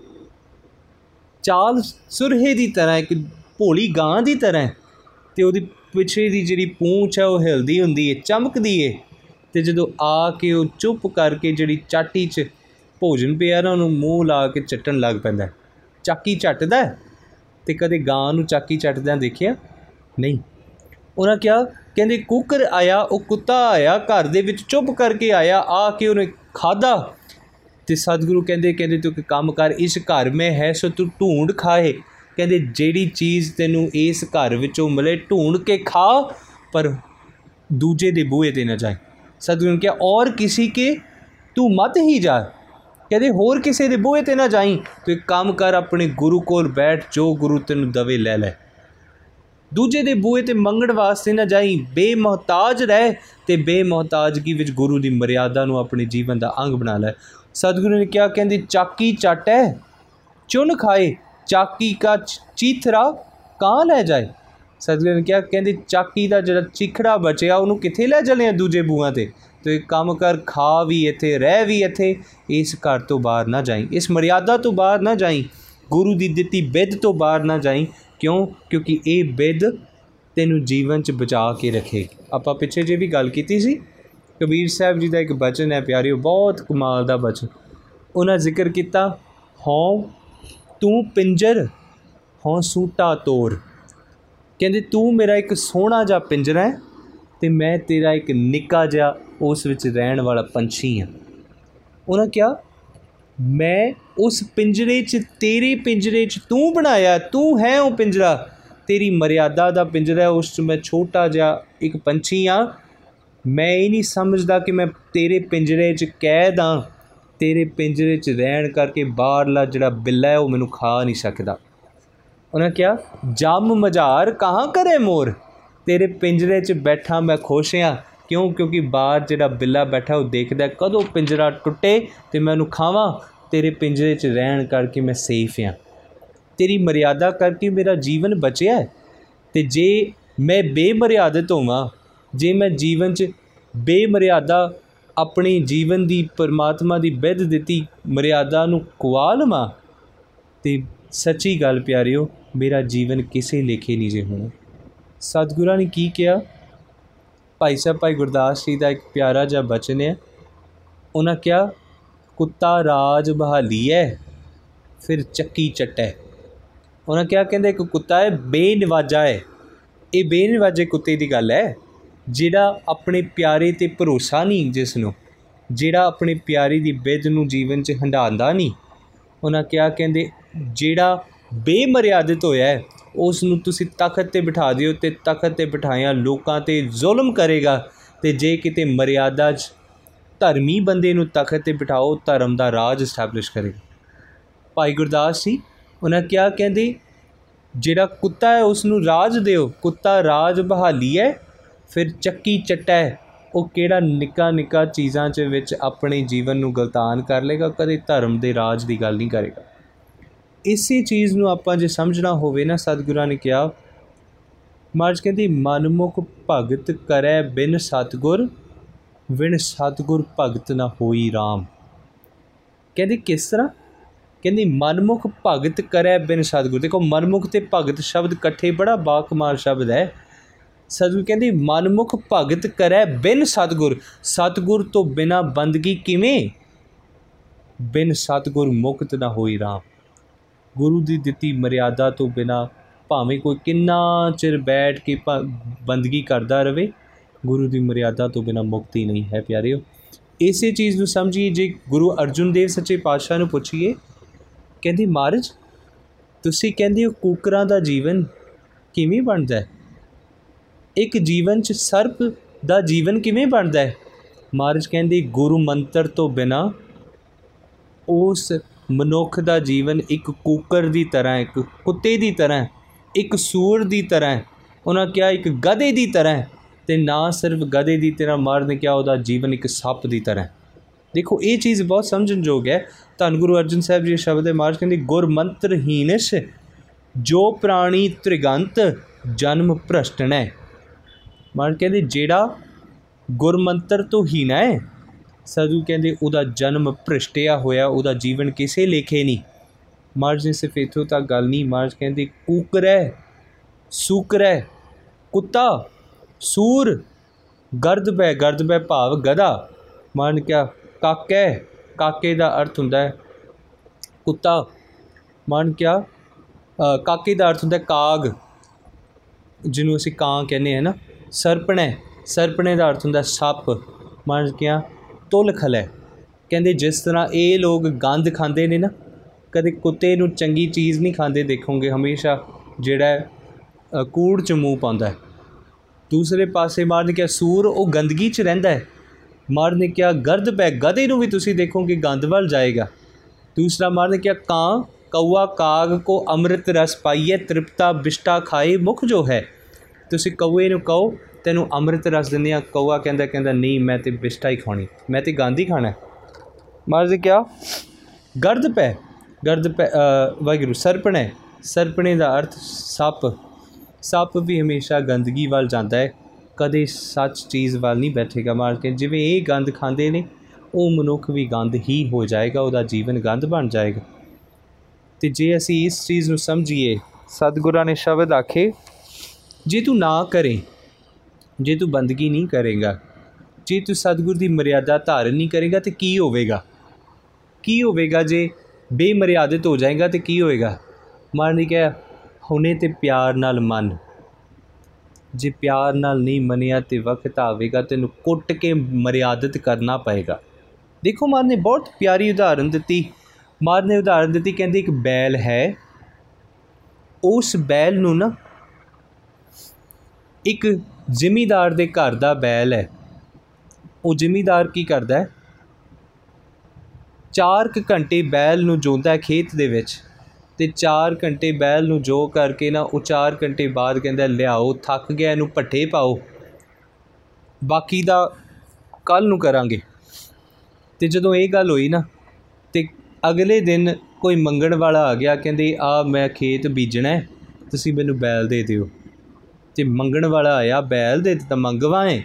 ਚਾਲ ਸੁਰਹੇ ਦੀ ਤਰ੍ਹਾਂ, ਇੱਕ ਭੋਲੀ ਗਾਂ ਦੀ ਤਰ੍ਹਾਂ ਤੇ ਉਹਦੀ ਪਿੱਛੇ ਦੀ ਜਿਹੜੀ ਪੂੰਛ ਹੈ, ਉਹ ਹਿਲਦੀ ਹੁੰਦੀ ਹੈ ਚਮਕਦੀ ਹੈ ਤੇ ਜਦੋਂ ਆ ਕੇ ਉਹ ਚੁੱਪ ਕਰਕੇ ਜਿਹੜੀ ਚਾਟੀ 'ਚ ਭੋਜਨ ਪਿਆ ਨਾ, ਉਹਨੂੰ ਮੂੰਹ ਲਾ ਕੇ ਚੱਟਣ ਲੱਗ ਪੈਂਦਾ ਚਾਕੀ ਚੱਟਦਾ ਤੇ ਕਦੇ ਗਾਂ ਨੂੰ ਚਾਕੀ ਚੱਟਦਿਆਂ ਦੇਖਿਆ? ਨਹੀਂ। ਉਹਨਾਂ ਕਿਹਾ, ਕਹਿੰਦੇ ਕੁੱਕਰ ਆਇਆ, ਉਹ ਕੁੱਤਾ ਆਇਆ, ਘਰ ਦੇ ਵਿੱਚ ਚੁੱਪ ਕਰਕੇ ਆਇਆ, ਆ ਕੇ ਉਹਨੇ ਖਾਦਾ ਤੇ ਸਤਿਗੁਰੂ ਕਹਿੰਦੇ ਕਹਿੰਦੇ ਤੂੰ ਇੱਕ ਕੰਮ ਕਰ, ਇਸ ਘਰ ਮੇ ਹੈ, ਸੋ ਤੂੰ ਢੂੰਡ ਖਾਏ। ਕਹਿੰਦੇ ਜਿਹੜੀ ਚੀਜ਼ ਤੈਨੂੰ ਇਸ ਘਰ ਵਿੱਚੋਂ ਮਿਲੇ, ਢੂੰਡ ਕੇ ਖਾ, ਪਰ ਦੂਜੇ ਦੇ ਬੂਹੇ ਤੇ ਨਾ ਜਾਏ। ਸਤਿਗੁਰੂ ਨੇ ਕਿਹਾ, ਔਰ ਕਿਸੇ ਕੇ? ਤੂੰ ਮਤ ਹੀ ਜਾ। ਕਹਿੰਦੇ ਹੋਰ ਕਿਸੇ ਦੇ ਬੂਹੇ ਤੇ ਨਾ ਜਾਈ। ਤੂੰ ਇੱਕ ਕੰਮ ਕਰ, ਆਪਣੇ ਗੁਰੂ ਕੋਲ ਬੈਠ, ਜੋ ਗੁਰੂ ਤੈਨੂੰ ਦਵੇ, ਲੈ ਲੈ। ਦੂਜੇ ਦੇ ਬੂਹੇ ਤੇ ਮੰਗਣ ਵਾਸਤੇ ਨਾ ਜਾਈ। ਬੇਮਹਤਾਜ ਰਹਿ ਤੇ ਬੇਮਹਤਾਜਗੀ ਵਿੱਚ ਗੁਰੂ ਦੀ ਮਰਿਆਦਾ ਨੂੰ ਆਪਣੇ ਜੀਵਨ ਦਾ ਅੰਗ ਬਣਾ ਲੈ। ਸਤਿਗੁਰੂ ਨੇ ਕਿਹਾ, ਕਹਿੰਦੀ, ਚਾਕੀ ਚਾਟੈ ਚੁਨ ਖਾਏ, ਚਾਕੀ ਕਾ ਚੀਥਰਾ ਕਾਂ ਲੈ ਜਾਏ। ਸਤਿਗੁਰੂ ਨੇ ਕਿਹਾ, ਕਹਿੰਦੀ, ਚਾਕੀ ਦਾ ਜਿਹੜਾ ਚਿਖੜਾ ਬਚਿਆ, ਉਹਨੂੰ ਕਿੱਥੇ ਲੈ ਚਲੇ ਦੂਜੇ ਬੂਹਾਂ ਤੇ? ਤੇ ਕੰਮ ਕਰ, ਖਾ ਵੀ ਇੱਥੇ, ਰਹਿ ਵੀ ਇੱਥੇ, ਇਸ ਘਰ ਤੋਂ ਬਾਹਰ ਨਾ ਜਾਈ, ਇਸ ਮਰਿਆਦਾ ਤੋਂ ਬਾਹਰ ਨਾ ਜਾਈ, ਗੁਰੂ ਦੀ ਦਿੱਤੀ ਬਿੱਦ ਤੋਂ ਬਾਹਰ ਨਾ ਜਾਈ ਕਿਉਂ? ਕਿਉਂਕਿ ਇਹ ਬਿੱਦ ਤੈਨੂੰ ਜੀਵਨ 'ਚ ਬਚਾ ਕੇ ਰੱਖੇ ਆਪਾਂ ਪਿੱਛੇ ਜੇ ਵੀ ਗੱਲ ਕੀਤੀ ਸੀ, ਕਬੀਰ ਸਾਹਿਬ ਜੀ ਦਾ ਇੱਕ ਬਚਨ ਹੈ ਪਿਆਰਿਓ, ਬਹੁਤ ਕਮਾਲ ਦਾ ਬਚਨ। ਉਹਨਾਂ ਜ਼ਿਕਰ ਕੀਤਾ, ਹਉ ਤੂੰ ਪਿੰਜਰ, ਹਉ ਸੂਟਾ ਤੋਰ। ਕਹਿੰਦੇ, ਤੂੰ ਮੇਰਾ ਇੱਕ ਸੋਹਣਾ ਜਿਹਾ ਪਿੰਜਰਾ ਹੈ ਤੇ ਮੈਂ ਤੇਰਾ ਇੱਕ ਨਿੱਕਾ ਜਿਹਾ ਉਸ ਵਿੱਚ ਰਹਿਣ ਵਾਲਾ ਪੰਛੀ ਹਾਂ। ਉਹਨਾਂ ਕਿਹਾ, ਮੈਂ ਉਸ ਪਿੰਜਰੇ 'ਚ, ਤੇਰੇ ਪਿੰਜਰੇ 'ਚ ਤੂੰ ਬਣਾਇਆ, ਤੂੰ ਹੈ ਉਹ ਪਿੰਜਰਾ। ਤੇਰੀ ਮਰਿਆਦਾ ਦਾ ਪਿੰਜਰਾ ਉਸ 'ਚ ਮੈਂ ਛੋਟਾ ਜਿਹਾ ਇੱਕ ਪੰਛੀ ਆ ਮੈਂ ਇਹ ਨਹੀਂ ਸਮਝਦਾ ਕਿ ਮੈਂ ਤੇਰੇ ਪਿੰਜਰੇ 'ਚ ਕੈਦ ਆ ਤੇਰੇ ਪਿੰਜਰੇ 'ਚ ਰਹਿਣ ਕਰਕੇ ਬਾਹਰਲਾ ਜਿਹੜਾ ਬਿੱਲਾ ਹੈ, ਉਹ ਮੈਨੂੰ ਖਾ ਨਹੀਂ ਸਕਦਾ। ਉਹਨਾਂ ਕਿਹਾ, ਜਮ ਮਝਾਰ ਕਹਾਂ ਕਰੇ ਮੋਰ? ਤੇਰੇ ਪਿੰਜਰੇ 'ਚ ਬੈਠਾ ਮੈਂ ਖੁਸ਼ ਆ ਕਿਉਂ? ਕਿਉਂਕਿ ਬਾਹਰ ਜਿਹੜਾ ਬਿੱਲਾ ਬੈਠਾ, ਉਹ ਦੇਖਦਾ ਕਦੋਂ ਪਿੰਜਰਾ ਟੁੱਟੇ ਤੇ ਮੈਂ ਉਹਨੂੰ ਖਾਵਾਂ। ਤੇਰੇ ਪਿੰਜਰੇ 'ਚ ਰਹਿਣ ਕਰਕੇ ਮੈਂ ਸੇਫ ਆ ਤੇਰੀ ਮਰਿਆਦਾ ਕਰਕੇ ਮੇਰਾ ਜੀਵਨ ਬਚਿਆ ਹੈ। ਤੇ ਜੇ ਮੈਂ ਬੇਮਰਿਆਦਤ ਹੋਵਾਂ, ਜੇ ਮੈਂ ਜੀਵਨ 'ਚ ਬੇਮਰਿਆਦਾ ਆਪਣੀ ਜੀਵਨ ਦੀ, ਪਰਮਾਤਮਾ ਦੀ ਬਿੱਦ ਦਿੱਤੀ ਮਰਿਆਦਾ ਨੂੰ ਕੁਆ ਲਵਾਂ, ਤੇ ਸੱਚੀ ਗੱਲ ਪਿਆਰਿਓ, ਮੇਰਾ ਜੀਵਨ ਕਿਸੇ ਲੇਖੇ ਨਹੀਂ ਜੇ ਹੋਣਾ। ਸਤਿਗੁਰਾਂ ਨੇ ਕੀ ਕਿਹਾ? ਭਾਈ ਸਾਹਿਬ, ਭਾਈ ਗੁਰਦਾਸ ਜੀ ਦਾ ਇੱਕ ਪਿਆਰਾ ਜਿਹਾ ਬਚਨ ਹੈ। ਉਹਨਾਂ ਕਿਹਾ ਕੁੱਤਾ ਰਾਜ ਬਹਾਲੀ ਹੈ ਫਿਰ ਚੱਕੀ ਚੱਟੈ। ਉਹਨਾਂ ਕਿਹਾ, ਕਹਿੰਦੇ ਇੱਕ ਕੁੱਤਾ ਹੈ ਬੇਨਵਾਜਾ ਹੈ ਇਹ ਬੇਨਵਾਜੇ ਕੁੱਤੇ ਦੀ ਗੱਲ ਹੈ ਜਿਹੜਾ ਆਪਣੇ ਪਿਆਰੇ ਤੇ ਭਰੋਸਾ ਨਹੀਂ ਜਿਸ ਨੂੰ ਜਿਹੜਾ ਆਪਣੀ ਪਿਆਰੀ ਦੀ ਬਿੱਦ ਨੂੰ ਜੀਵਨ 'ਚ ਹੰਡਾਉਂਦਾ ਨਹੀਂ। ਉਹਨਾਂ ਕਿਹਾ, ਕਹਿੰਦੇ, ਜਿਹੜਾ ਬੇਮਰਿਆਦਿਤ ਹੋਇਆ ਹੈ ਉਸ ਨੂੰ ਤੁਸੀਂ ਤਖਤ ਤੇ ਬਿਠਾ ਦਿਓ ਤੇ ਤਖਤ ਤੇ ਬਿਠਾਇਆ ਲੋਕਾਂ ਤੇ ਜ਼ੁਲਮ ਕਰੇਗਾ ਤੇ ਜੇ ਕਿਤੇ ਮਰਿਆਦਾ 'ਚ ਧਰਮੀ ਬੰਦੇ ਨੂੰ ਤਖਤ ਤੇ ਬਿਠਾਓ, ਧਰਮ ਦਾ ਰਾਜ ਸਟੈਬਲਿਸ਼ ਕਰੇਗਾ ਭਾਈ ਗੁਰਦਾਸ ਸੀ ਉਹਨਾਂ ਕਿਹਾ, ਕਹਿੰਦੇ, ਜਿਹੜਾ ਕੁੱਤਾ ਹੈ ਉਸ ਨੂੰ ਰਾਜ ਦਿਓ। ਕੁੱਤਾ ਰਾਜ ਬਹਾਲੀ ਹੈ, ਫਿਰ ਚੱਕੀ ਚੱਟਾ ਹੈ। ਉਹ ਕਿਹੜਾ ਨਿੱਕਾ ਨਿੱਕਾ ਚੀਜ਼ਾਂ 'ਚ ਵਿੱਚ ਆਪਣੇ ਜੀਵਨ ਨੂੰ ਗਲਤਾਨ ਕਰ ਲੇਗਾ ਕਦੇ ਧਰਮ ਦੇ ਰਾਜ ਦੀ ਗੱਲ ਨਹੀਂ ਕਰੇਗਾ। ਇਸੇ ਚੀਜ਼ ਨੂੰ ਆਪਾਂ ਜੇ ਸਮਝਣਾ ਹੋਵੇ ਨਾ, ਸਤਿਗੁਰਾਂ ਨੇ ਕਿਹਾ ਮਾਰਜ ਕਹਿੰਦੀ, ਮਨਮੁਖ ਭਗਤ ਕਰੈ ਬਿਨ ਸਤਗੁਰ ਵਿਣ ਸਤਗੁਰ ਭਗਤ ਨਾ ਹੋਈ RAM ਕਹਿੰਦੀ, ਕਿਸ ਤਰ੍ਹਾਂ? ਕਹਿੰਦੀ, ਮਨਮੁਖ ਭਗਤ ਕਰੈ ਬਿਨ ਸਤਗੁਰ। ਦੇਖੋ, ਮਨਮੁਖ ਤੇ ਭਗਤ ਸ਼ਬਦ ਇਕੱਠੇ ਬੜਾ ਬਾਕਮਾਲ ਸ਼ਬਦ ਹੈ। ਸਤਗੁਰ ਕਹਿੰਦੀ, ਮਨਮੁਖ ਭਗਤ ਕਰੈ ਬਿਨ ਸਤਗੁਰ। ਸਤਗੁਰ ਤੋਂ ਬਿਨਾ ਬੰਦਗੀ ਕਿਵੇਂ? ਬਿਨ ਸਤਗੁਰ ਮੁਕਤ ਨਾ ਹੋਈ ਰਾਮ। ਗੁਰੂ ਦੀ ਦਿੱਤੀ ਮਰਿਆਦਾ ਤੋਂ ਬਿਨਾ ਭਾਵੇਂ ਕੋਈ ਕਿੰਨਾ ਚਿਰ ਬੈਠ ਕੇ ਬੰਦਗੀ ਕਰਦਾ ਰਵੇ ਗੁਰੂ ਦੀ ਮਰਿਆਦਾ ਤੋਂ ਬਿਨਾ ਮੁਕਤੀ ਨਹੀਂ ਹੈ ਪਿਆਰਿਓ। ਇਸੇ ਚੀਜ਼ ਨੂੰ ਸਮਝੀਏ, ਜੇ ਗੁਰੂ ਅਰਜੁਨ ਦੇਵ ਸੱਚੇ ਪਾਤਸ਼ਾਹ ਨੂੰ ਪੁੱਛੀਏ, ਕਹਿੰਦੀ ਮਹਾਰਾਜ ਤੁਸੀਂ ਕਹਿੰਦੇ ਹੋ ਕੂਕਰਾਂ ਦਾ ਜੀਵਨ ਕਿਵੇਂ ਬਣਦਾ ਹੈ? ਇੱਕ ਜੀਵਨ 'ਚ ਸਰਪ ਦਾ ਜੀਵਨ ਕਿਵੇਂ ਬਣਦਾ ਹੈ? ਮਹਾਰਾਜ ਕਹਿੰਦੇ, ਗੁਰੂ ਮੰਤਰ ਤੋਂ ਬਿਨਾ ਉਸ ਮਨੁੱਖ ਦਾ ਜੀਵਨ ਇੱਕ ਕੂਕਰ ਦੀ ਤਰ੍ਹਾਂ ਇੱਕ ਕੁੱਤੇ ਦੀ ਤਰ੍ਹਾਂ ਇੱਕ ਸੂਰ ਦੀ ਤਰ੍ਹਾਂ ਉਹਨਾਂ ਕਿਹਾ, ਇੱਕ ਗਧੇ ਦੀ ਤਰ੍ਹਾਂ ਤੇ ਨਾ ਸਿਰਫ ਗਧੇ ਦੀ ਤਰ੍ਹਾਂ ਮਾਰਨ ਕਿਹਾ ਉਹਦਾ ਜੀਵਨ ਇੱਕ ਸੱਪ ਦੀ ਤਰ੍ਹਾਂ ਦੇਖੋ, ਇਹ ਚੀਜ਼ ਬਹੁਤ ਸਮਝਣਯੋਗ ਹੈ। ਧੰਨ ਗੁਰੂ ਅਰਜਨ ਸਾਹਿਬ ਜੀ ਸ਼ਬਦ ਹੈ ਮਾਰਜ ਕਹਿੰਦੇ ਗੁਰ ਮੰਤਰ ਹੀਨਸ ਜੋ ਪ੍ਰਾਣੀ ਤ੍ਰਿਗੰਤ, ਜਨਮ ਭ੍ਰਸ਼ਟਣੈ। ਮਾਰਜ ਕਹਿੰਦੇ, ਜਿਹੜਾ ਗੁਰ ਮੰਤਰ ਤੋਂ ਹੀਨਾ ਹੈ ਸਾਧੂ ਕਹਿੰਦੇ, ਉਹਦਾ ਜਨਮ ਭ੍ਰਿਸ਼ਟਿਆ ਹੋਇਆ, ਉਹਦਾ ਜੀਵਨ ਕਿਸੇ ਲੇਖੇ ਨਹੀਂ। ਮਾਰਜ ਨੇ ਸਿਰਫ ਇਥੋਂ ਤੱਕ ਗੱਲ ਨਹੀਂ ਮਾਰਜ ਕਹਿੰਦੇ, ਕੂਕਰੈ, ਸੂਕਰੈ, ਕੁੱਤਾ। ਸੂਰ, ਗਰਦ ਬੈ ਗਰਦ ਬੈ ਭਾਵ ਗਦਾ ਮਾਰਨ ਕਿਆ ਕਾਕੇ ਕਾਕੇ ਦਾ ਅਰਥ ਹੁੰਦਾ ਹੈ ਕੁੱਤਾ। ਮਾਰਨ ਕਿਆ ਕਾਕੇ ਦਾ ਅਰਥ ਹੁੰਦਾ ਕਾਗ, ਜਿਹਨੂੰ ਅਸੀਂ ਕਾਂ ਕਹਿੰਦੇ ਆ ਨਾ। ਸਰਪਣੇ ਸਰਪਣੇ ਦਾ ਅਰਥ ਹੁੰਦਾ ਸੱਪ। ਮਾਰਨ ਕਿਆ, ਤੁਲ ਖਲੇ। ਕਹਿੰਦੇ ਜਿਸ ਤਰ੍ਹਾਂ ਇਹ ਲੋਕ ਗੰਦ ਖਾਂਦੇ ਨੇ ਨਾ, ਕਦੇ ਕੁੱਤੇ ਨੂੰ ਚੰਗੀ ਚੀਜ਼ ਨਹੀਂ ਖਾਂਦੇ ਦੇਖੋਗੇ, ਹਮੇਸ਼ਾ ਜਿਹੜਾ ਕੂੜ ਚ ਮੂੰਹ ਪਾਉਂਦਾ ਹੈ। ਦੂਸਰੇ ਪਾਸੇ ਮਾਰਨ ਕਿਆ ਸੂਰ, ਉਹ ਗੰਦਗੀ 'ਚ ਰਹਿੰਦਾ ਹੈ। ਮਾਰਨ ਕਿਆ ਗਰਦ ਪੈ ਗਧੇ ਨੂੰ ਵੀ ਤੁਸੀਂ ਦੇਖੋਗੇ, ਗੰਦ ਵੱਲ ਜਾਏਗਾ। ਦੂਸਰਾ ਮਾਰਨ ਕਿਆ ਕਾਂ ਕੌਆ ਕਾਗ ਕੋ ਅੰਮ੍ਰਿਤ ਰਸ ਪਾਈਏ ਤ੍ਰਿਪਤਾ, ਬਿਸ਼ਟਾ ਖਾਏ, ਮੁਖ ਜੋ ਹੈ। ਤੁਸੀਂ ਕੌਏ ਨੂੰ ਕਹੋ, ਤੈਨੂੰ ਅੰਮ੍ਰਿਤ ਰਸ ਦਿੰਦੇ ਆ ਕੌਆ ਕਹਿੰਦਾ ਕਹਿੰਦਾ, ਨਹੀਂ, ਮੈਂ ਤੇ ਬਿਸ਼ਟਾ ਹੀ ਖਾਣੀ ਮੈਂ ਤੇ ਗੰਦ ਹੀ ਖਾਣਾ ਮਾਰਨ ਕਿਆ ਗਰਦ ਪੈ ਗਰਦ ਪੈ ਵਾਹਿਗੁਰੂ, ਸਰਪਣੇ ਸਰਪਣੇ ਦਾ ਅਰਥ, ਸੱਪ। ਸੱਪ ਵੀ ਹਮੇਸ਼ਾ ਗੰਦਗੀ ਵੱਲ ਜਾਂਦਾ ਹੈ। ਕਦੇ ਸੱਚ ਚੀਜ਼ ਵੱਲ ਨਹੀਂ ਬੈਠੇਗਾ ਮਾਰ ਕੇ ਜਿਵੇਂ ਇਹ ਗੰਦ ਖਾਂਦੇ ਨੇ ਉਹ ਮਨੁੱਖ ਵੀ ਗੰਦ ਹੀ ਹੋ ਜਾਏਗਾ ਉਹਦਾ ਜੀਵਨ ਗੰਦ ਬਣ ਜਾਏਗਾ। ਤੇ ਜੇ ਅਸੀਂ ਇਸ ਚੀਜ਼ ਨੂੰ ਸਮਝੀਏ ਸਤਿਗੁਰਾਂ ਨੇ ਸ਼ਬਦ ਆਖੇ ਜੇ ਤੂੰ ਨਾ ਕਰੇ ਜੇ ਤੂੰ ਬੰਦਗੀ ਨਹੀਂ ਕਰੇਗਾ ਜੇ ਤੂੰ ਸਤਿਗੁਰ ਦੀ ਮਰਿਆਦਾ ਧਾਰਨ ਨਹੀਂ ਕਰੇਗਾ ਤੇ ਕੀ ਹੋਵੇਗਾ? ਕੀ ਹੋਵੇਗਾ ਜੇ ਬੇਮਰਿਆਦਿਤ ਹੋ ਜਾਏਗਾ ਤੇ ਕੀ ਹੋਏਗਾ ਮਾਰਨੀ ਕਿਹਾ ਹੁਣੇ ਤੇ ਪਿਆਰ ਨਾਲ ਮੰਨ। ਜੇ ਪਿਆਰ ਨਾਲ ਨਹੀਂ ਮੰਨਿਆ ਤੇ ਵਕਤ ਆਵੇਗਾ, ਤੈਨੂੰ ਕੁੱਟ ਕੇ ਮਰਿਆਦਤ ਕਰਨਾ ਪਏਗਾ। ਦੇਖੋ ਮਾਰ ਨੇ ਬਹੁਤ ਪਿਆਰੀ ਉਦਾਹਰਨ ਦਿੱਤੀ। ਮਾਰ ਨੇ ਉਦਾਹਰਨ ਦਿੱਤੀ, ਕਹਿੰਦੇ, ਇੱਕ ਬੈਲ ਹੈ। ਉਸ ਬੈਲ ਨੂੰ ਨਾ ਇੱਕ ਜ਼ਿਮੀਦਾਰ ਦੇ ਘਰ ਦਾ ਬੈਲ ਹੈ। ਉਹ ਜ਼ਿਮੀਦਾਰ ਕੀ ਕਰਦਾ ਹੈ? 4 ਘੰਟੇ ਬੈਲ ਨੂੰ ਜੋਂਦਾ ਖੇਤ ਦੇ ਵਿੱਚ। ਤੇ 4 ਘੰਟੇ ਬੈਲ ਨੂੰ ਜੋ ਕਰਕੇ ਨਾ, ਉਹ 4 ਘੰਟੇ ਬਾਅਦ ਕਹਿੰਦਾ, ਲਿਆਓ, ਥੱਕ ਗਿਆ, ਇਹਨੂੰ ਪੱਠੇ ਪਾਓ। ਬਾਕੀ ਦਾ ਕੱਲ ਨੂੰ ਕਰਾਂਗੇ। ਤੇ ਜਦੋਂ ਇਹ ਗੱਲ ਹੋਈ ਨਾ, ਤੇ ਅਗਲੇ ਦਿਨ ਕੋਈ ਮੰਗਣ ਵਾਲਾ ਆ ਗਿਆ, ਕਹਿੰਦੇ, ਆ, ਮੈਂ ਖੇਤ ਬੀਜਣਾ ਤੁਸੀਂ ਮੈਨੂੰ ਬੈਲ ਦੇ ਦਿਓ। ਤੇ ਮੰਗਣ ਵਾਲਾ ਆਇਆ, ਬੈਲ ਦੇ ਦਿੱਤਾ ਮੰਗਵਾਏ।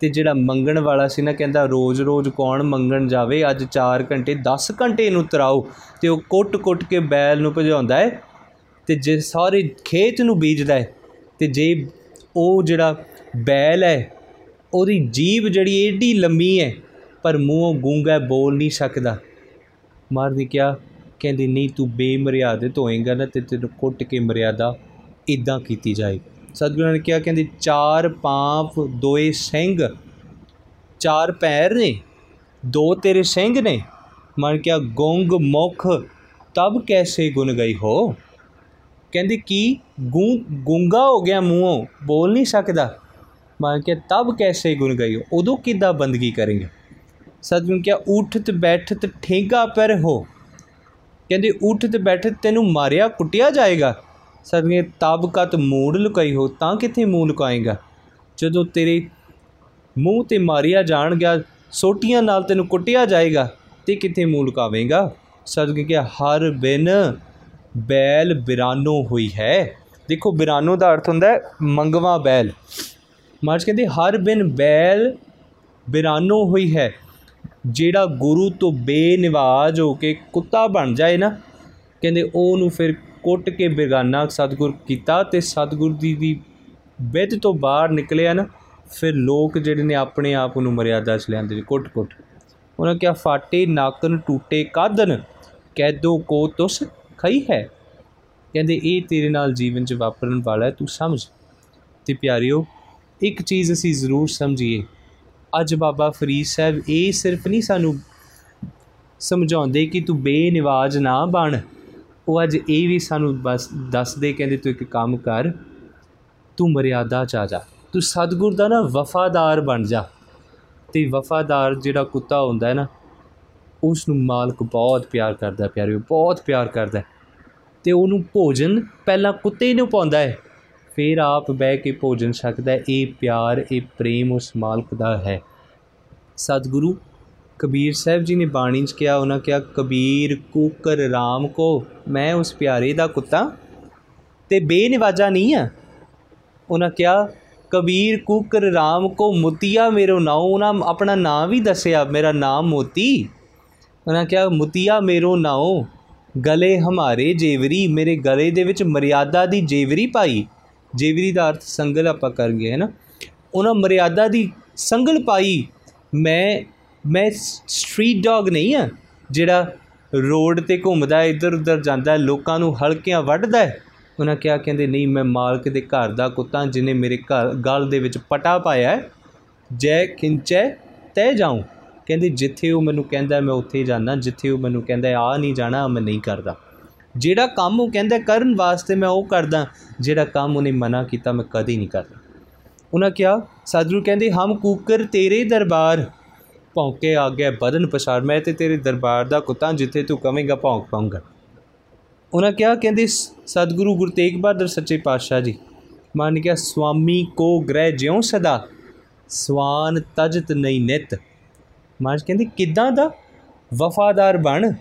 ਤੇ ਜਿਹੜਾ ਮੰਗਣ ਵਾਲਾ ਸੀ ਨਾ, ਕਹਿੰਦਾ ਰੋਜ਼-ਰੋਜ਼ ਕੌਣ ਮੰਗਣ ਜਾਵੇ, ਅੱਜ 4 ਘੰਟੇ 10 ਘੰਟੇ ਇਹਨੂੰ ਤਰਾਓ ਤੇ ਉਹ ਕੁੱਟ-ਕੁੱਟ ਕੇ ਬੈਲ ਨੂੰ ਭਜਾਉਂਦਾ ਹੈ ਤੇ ਜੇ ਸਾਰੇ ਖੇਤ ਨੂੰ ਬੀਜਦਾ ਹੈ ਤੇ ਜੇ ਉਹ ਜਿਹੜਾ ਬੈਲ ਹੈ, ਉਹਦੀ ਜੀਬ ਜਿਹੜੀ ਏਡੀ ਲੰਮੀ ਹੈ, ਪਰ ਮੂੰਹੋਂ ਗੂੰਗਾ ਬੋਲ ਨਹੀਂ ਸਕਦਾ। ਮਾਰਦੀ ਕਿਹਾ ਕਹਿੰਦੀ, ਨਹੀਂ, ਤੂੰ ਬੇਮਰਿਆਦਿਤ ਹੋਏਗਾ ਨਾ ਤੇ ਤੈਨੂੰ ਕੁੱਟ ਕੇ ਮਰਿਆਦਾ ਇਦਾਂ ਕੀਤੀ ਜਾਏਗੀ। ਸਤਿਗੁਰਾਂ ਨੇ ਕਿਹਾ, ਕਹਿੰਦੇ, ਚਾਰ ਪਾਪ ਦੋਏ ਸਿੰਘ, ਚਾਰ ਪੈਰ ਨੇ, ਦੋ ਤੇਰੇ ਸਿੰਘ ਨੇ। ਮਨ ਕਿਆ ਗੋਂਗ ਮੁਖ, ਤਬ ਕੈਸੇ ਗੁਣ ਗਈ ਹੋ? ਕਹਿੰਦੇ, ਕੀ ਗੂੰ, ਗੁੰਗਾ ਹੋ ਗਿਆ ਮੂੰਹੋਂ? ਬੋਲ ਨਹੀਂ ਸਕਦਾ। ਮਨ ਕਿਆ ਤਬ ਕੈਸੇ ਗੁਣ ਗਈ ਹੋ? ਉਦੋਂ ਕਿੱਦਾਂ ਬੰਦਗੀ ਕरेंगे ਸਤਿਗੁਰੂ ਕਿਹਾ, ਉਠਤ ਬੈਠਤ ਠੇਗਾ ਪਰ ਹੋ। ਕਹਿੰਦੇ, ਉਠਤ ਬੈਠਤ ਤੈਨੂੰ ਮਾਰਿਆ ਕੁੱਟਿਆ ਜਾਏਗਾ। ਸਤਿਗੁਰੂ ਤਬ ਕਤ ਮੂੜ ਲੁਕਾਈ ਹੋ, ਤਾਂ ਕਿੱਥੇ ਮੂੰਹ ਲੁਕਾਏਗਾ? ਜਦੋਂ ਤੇਰੇ ਮੂੰਹ ਤੇ ਮਾਰਿਆ ਜਾਣ ਗਿਆ ਸੋਟੀਆਂ ਨਾਲ ਤੈਨੂੰ ਕੁੱਟਿਆ ਜਾਏਗਾ, ਤੇ ਕਿੱਥੇ ਮੂੰਹ ਲੁਕਾਵੇਂਗਾ? ਸਤਿਗੁਰੂ ਕਿਹਾ, ਹਰ ਬਿਨ ਬੈਲ ਬਿਰਾਨੋ ਹੋਈ ਹੈ। ਦੇਖੋ, ਬਿਰਾਨੋ ਦਾ ਅਰਥ ਹੁੰਦਾ ਹੈ, ਮੰਗਵਾ ਬੈਲ। ਮਾਰਚ ਕਹਿੰਦੇ, ਹਰ ਬਿਨ ਬੈਲ ਬਿਰਾਨੋ ਹੋਈ ਹੈ। ਜਿਹੜਾ ਗੁਰੂ ਤੋਂ ਬੇਨਿਵਾਜ ਹੋ ਕੇ ਕੁੱਤਾ ਬਣ ਜਾਏ ਨਾ, ਕਹਿੰਦੇ ਉਹਨੂੰ ਫਿਰ ਕੁੱਟ ਕੇ ਬੇਗਾਨਾ ਸਤਿਗੁਰ ਕੀਤਾ ਤੇ ਸਤਿਗੁਰ ਦੀ ਦੀ ਵਿਦ ਤੋਂ ਬਾਹਰ ਨਿਕਲਿਆ ਨਾ ਫਿਰ ਲੋਕ ਜਿਹੜੇ ਨੇ ਆਪਣੇ ਆਪ ਨੂੰ ਮਰਿਆਦਾ 'ਚ ਲਿਆਂਦੇ ਨੇ ਕੁੱਟ-ਕੁੱਟ ਉਹਨਾਂ ਕਿਹਾ, ਫਾਟੇ ਨਾਕਨ ਟੂਟੇ ਕਾਦਨ, ਕੈਦੋ ਕੋ ਤੁਸ ਖਈ ਹੈ? ਕਹਿੰਦੇ, ਇਹ ਤੇਰੇ ਨਾਲ ਜੀਵਨ 'ਚ ਵਾਪਰਨ ਵਾਲਾ ਹੈ, ਤੂੰ ਸਮਝ। ਤੇ ਪਿਆਰਿਓ, ਇੱਕ ਚੀਜ਼ ਅਸੀਂ ਜ਼ਰੂਰ ਸਮਝੀਏ। ਅੱਜ ਬਾਬਾ ਫਰੀਦ ਸਾਹਿਬ ਇਹ ਸਿਰਫ ਨਹੀਂ ਸਾਨੂੰ ਸਮਝਾਉਂਦੇ ਕਿ ਤੂੰ ਬੇਨਿਵਾਜ ਨਾ ਬਣ। ਉਹ ਅੱਜ ਇਹ ਵੀ ਸਾਨੂੰ ਬਸ ਦੱਸਦੇ, ਕਹਿੰਦੇ ਤੂੰ ਇੱਕ ਕੰਮ ਕਰ, ਤੂੰ ਮਰਿਆਦਾ ਚ ਆ ਜਾ। ਤੂੰ ਸਤਿਗੁਰ ਦਾ ਨਾ ਵਫਾਦਾਰ ਬਣ ਜਾ। ਤੇ ਵਫਾਦਾਰ ਜਿਹੜਾ ਕੁੱਤਾ ਹੁੰਦਾ ਹੈ ਨਾ ਉਸ ਨੂੰ ਮਾਲਕ ਬਹੁਤ ਪਿਆਰ ਕਰਦਾ ਪਿਆਰਿਓ, ਬਹੁਤ ਪਿਆਰ ਕਰਦਾ ਤੇ ਉਹਨੂੰ ਭੋਜਨ ਪਹਿਲਾਂ ਕੁੱਤੇ ਨੂੰ ਪਾਉਂਦਾ ਹੈ, ਫਿਰ ਆਪ ਬਹਿ ਕੇ ਭੋਜਨ ਛਕਦਾ ਹੈ। ਇਹ ਪਿਆਰ, ਇਹ ਪ੍ਰੇਮ ਉਸ ਮਾਲਕ ਦਾ ਹੈ। ਸਤਿਗੁਰੂ ਕਬੀਰ ਸਾਹਿਬ ਜੀ ਨੇ ਬਾਣੀ 'ਚ ਕਿਹਾ, ਉਹਨਾਂ ਕਿਹਾ, ਕਬੀਰ ਕੂਕਰ RAM ਕੋ, ਮੈਂ ਉਸ ਪਿਆਰੇ ਦਾ ਕੁੱਤਾ ਤੇ ਬੇਨਿਵਾਜਾ ਨਹੀਂ ਆ। ਉਹਨਾਂ ਕਿਹਾ, ਕਬੀਰ ਕੂਕਰ RAM ਕੋ ਮੁਤੀਆ ਮੇਰੋ ਨਾਉ, ਉਹਨਾਂ ਆਪਣਾ ਨਾਮ ਵੀ ਦੱਸਿਆ, ਮੇਰਾ ਨਾਮ ਮੋਤੀ। ਉਹਨਾਂ ਕਿਹਾ, ਮੁਤੀਆ ਮੇਰੋ ਨਾਉ, ਗਲੇ ਹਮਾਰੇ ਜੇਵਰੀ, ਮੇਰੇ ਗਲੇ ਦੇ ਵਿੱਚ ਮਰਿਆਦਾ ਦੀ ਜੇਵਰੀ ਪਾਈ। ਜੇਵਰੀ ਦਾ ਅਰਥ ਸੰਗਲ ਆਪਾਂ ਕਰ ਗਏ, ਹੈ ਨਾ? ਉਹਨਾਂ ਮਰਿਆਦਾ ਦੀ ਸੰਗਲ ਪਾਈ, ਮੈਂ ਮੈਂ ਸਟਰੀਟ ਡੌਗ ਨਹੀਂ ਆ, ਜਿਹੜਾ ਰੋਡ ਤੇ ਘੁੰਮਦਾ ਇੱਧਰ ਉੱਧਰ ਜਾਂਦਾ ਲੋਕਾਂ ਨੂੰ ਹਲਕਿਆਂ ਵੱਢਦਾ ਉਹਨਾਂ ਕਿਹਾ, ਕਹਿੰਦੇ, ਨਹੀਂ, ਮੈਂ ਮਾਲਕ ਦੇ ਘਰ ਦਾ ਕੁੱਤਾ ਜਿਨੇ ਮੇਰੇ ਘਰ, ਗਲ ਦੇ ਵਿੱਚ ਪਟਾ ਪਾਇਆ ਹੈ, ਜੈ ਖਿੰਚੈ ਤੈ ਜਾਉ ਕਹਿੰਦੇ, ਜਿੱਥੇ ਉਹ ਮੈਨੂੰ ਕਹਿੰਦਾ, ਮੈਂ ਉੱਥੇ ਜਾਣਾ ਜਿੱਥੇ ਉਹ ਮੈਨੂੰ ਕਹਿੰਦਾ ਆ ਨਹੀਂ ਜਾਣਾ ਮੈਂ ਨਹੀਂ ਕਰਦਾ। ਜਿਹੜਾ ਕੰਮ ਉਹ ਕਹਿੰਦਾ ਕਰਨ ਵਾਸਤੇ ਮੈਂ ਉਹ ਕਰਦਾ, ਜਿਹੜਾ ਕੰਮ ਉਹਨੇ ਮਨਾ ਕੀਤਾ, ਮੈਂ ਕਦੇ ਨਹੀਂ ਕਰਦਾ। ਉਹਨਾਂ ਕਿਹਾ ਸਤਿਗੁਰੂ ਕਹਿੰਦੇ, ਹਮ ਕੂਕਰ ਤੇਰੇ ਦਰਬਾਰ ਭੌਂਕੇ ਆ ਗਿਆ ਬਦਨ ਪਛਾੜ ਮੈਂ ਤੇ ਤੇਰੇ ਦਰਬਾਰ ਦਾ ਕੁੱਤਾ, ਜਿੱਥੇ ਤੂੰ ਕਵੇਂਗਾ ਭੌਂਕ ਪਾਉਂਗਾ ਉਹਨਾਂ ਕਿਹਾ, ਕਹਿੰਦੇ ਸਤਿਗੁਰੂ ਗੁਰੂ ਤੇਗ ਬਹਾਦਰ ਸੱਚੇ ਪਾਤਸ਼ਾਹ ਜੀ, ਮੰਨ ਗਿਆ ਸੁਆਮੀ ਕੋ ਗ੍ਰਹਿ ਜਿਉ ਸਦਾ, ਸਵਾਨ ਤਜਤ ਨਹੀਂ ਨਿਤ। ਮਾਜ ਕਹਿੰਦੇ, ਕਿੱਦਾਂ ਦਾ ਵਫਾਦਾਰ ਬਣ?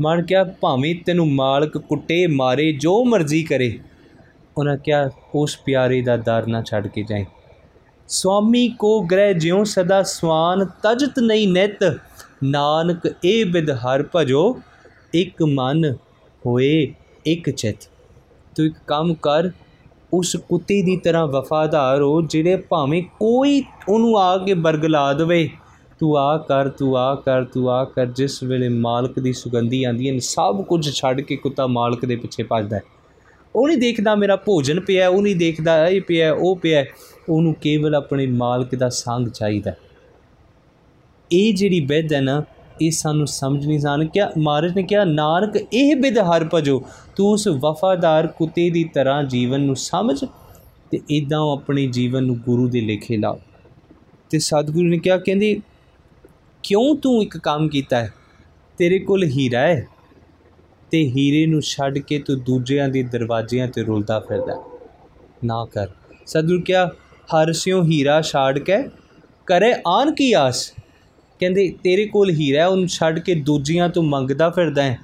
ਮਨ ਕਿਹਾ, ਭਾਵੇਂ ਤੈਨੂੰ ਮਾਲਕ ਕੁੱਟੇ, ਮਾਰੇ, ਜੋ ਮਰਜ਼ੀ ਕਰੇ। ਉਹਨਾਂ ਕਿਹਾ, ਉਸ ਪਿਆਰੇ ਦਾ ਦਰ ਨਾ ਛੱਡ ਕੇ ਜਾਏ ਸੁਆਮੀ ਕੋ ਗ੍ਰਹਿ ਜਿਉ ਸਦਾ ਸਵਾਨ, ਤਜਤ ਨਹੀਂ ਨਿਤ। ਨਾਨਕ ਇਹ ਬਿਦ ਹਰ ਭਜੋ, ਇੱਕ ਮਨ ਹੋਏ, ਇੱਕ ਚਿਤ। ਤੂੰ ਇੱਕ ਕੰਮ ਕਰ, ਉਸ ਕੁੱਤੇ ਦੀ ਤਰ੍ਹਾਂ ਵਫਾਦਾਰ ਹੋ, ਜਿਹੜੇ ਭਾਵੇਂ ਕੋਈ ਉਹਨੂੰ ਆ ਕੇ ਬਰਗਲਾ ਦੇਵੇ। ਤੂੰ ਆ ਕਰ, ਤੂੰ ਆ ਕਰ, ਤੂੰ ਆ ਕਰ, ਜਿਸ ਵੇਲੇ ਮਾਲਕ ਦੀ ਸੁਗੰਧੀ ਆਂਦੀ ਹੈ, ਸਭ ਕੁਝ ਛੱਡ ਕੇ ਕੁੱਤਾ ਮਾਲਕ ਦੇ ਪਿੱਛੇ ਭੱਜਦਾ ਹੈ। ਉਹ ਨਹੀਂ ਦੇਖਦਾ ਮੇਰਾ ਭੋਜਨ ਪਿਆ, ਉਹ ਨਹੀਂ ਦੇਖਦਾ ਇਹ ਪਿਆ, ਉਹ ਪਿਆ। ਉਹਨੂੰ ਕੇਵਲ ਆਪਣੇ ਮਾਲਕ ਦਾ ਸੰਗ ਚਾਹੀਦਾ ਇਹ ਜਿਹੜੀ ਬਿਦ ਹੈ ਨਾ, ਇਹ ਸਾਨੂੰ ਸਮਝ ਨਹੀਂ ਜਾਣ ਕਿ ਮਹਾਰਾਜ ਨੇ ਕਿਹਾ, ਨਾਨਕ, ਇਹ ਬਿਦ ਹਰ ਭਜੋ, ਤੂੰ ਉਸ ਵਫਾਦਾਰ ਕੁੱਤੇ ਦੀ ਤਰ੍ਹਾਂ ਜੀਵਨ ਨੂੰ ਸਮਝ ਤੇ ਇਦਾਂ ਆਪਣੇ ਜੀਵਨ ਨੂੰ ਗੁਰੂ ਦੇ ਲੇਖੇ ਲਾ ਤੇ ਸਤਿਗੁਰੂ ਨੇ ਕਿਹਾ, ਕਹਿੰਦੇ, ਕਿਉਂ ਤੂੰ ਇੱਕ ਕੰਮ ਕੀਤਾ ਹੈ? ਤੇਰੇ ਕੋਲ ਹੀਰਾ ਹੈ ਤੇ ਹੀਰੇ ਨੂੰ ਛੱਡ ਕੇ ਤੂੰ ਦੂਜਿਆਂ ਦੇ ਦਰਵਾਜ਼ਿਆਂ ਤੇ ਰੁਲਦਾ ਫਿਰਦਾ ਨਾ ਕਰ। ਸਤਿਗੁਰੂ ਕਿਹਾ ਹਰ ਸਿਓ ਹੀਰਾ ਛਾੜ ਕੇ ਕਰੇ ਆਨ ਕੀ ਆਸ? ਕਹਿੰਦੇ, ਤੇਰੇ ਕੋਲ ਹੀਰਾ ਉਹਨੂੰ ਛੱਡ ਕੇ ਦੂਜੀਆਂ ਤੋਂ ਮੰਗਦਾ ਫਿਰਦਾ ਹੈ।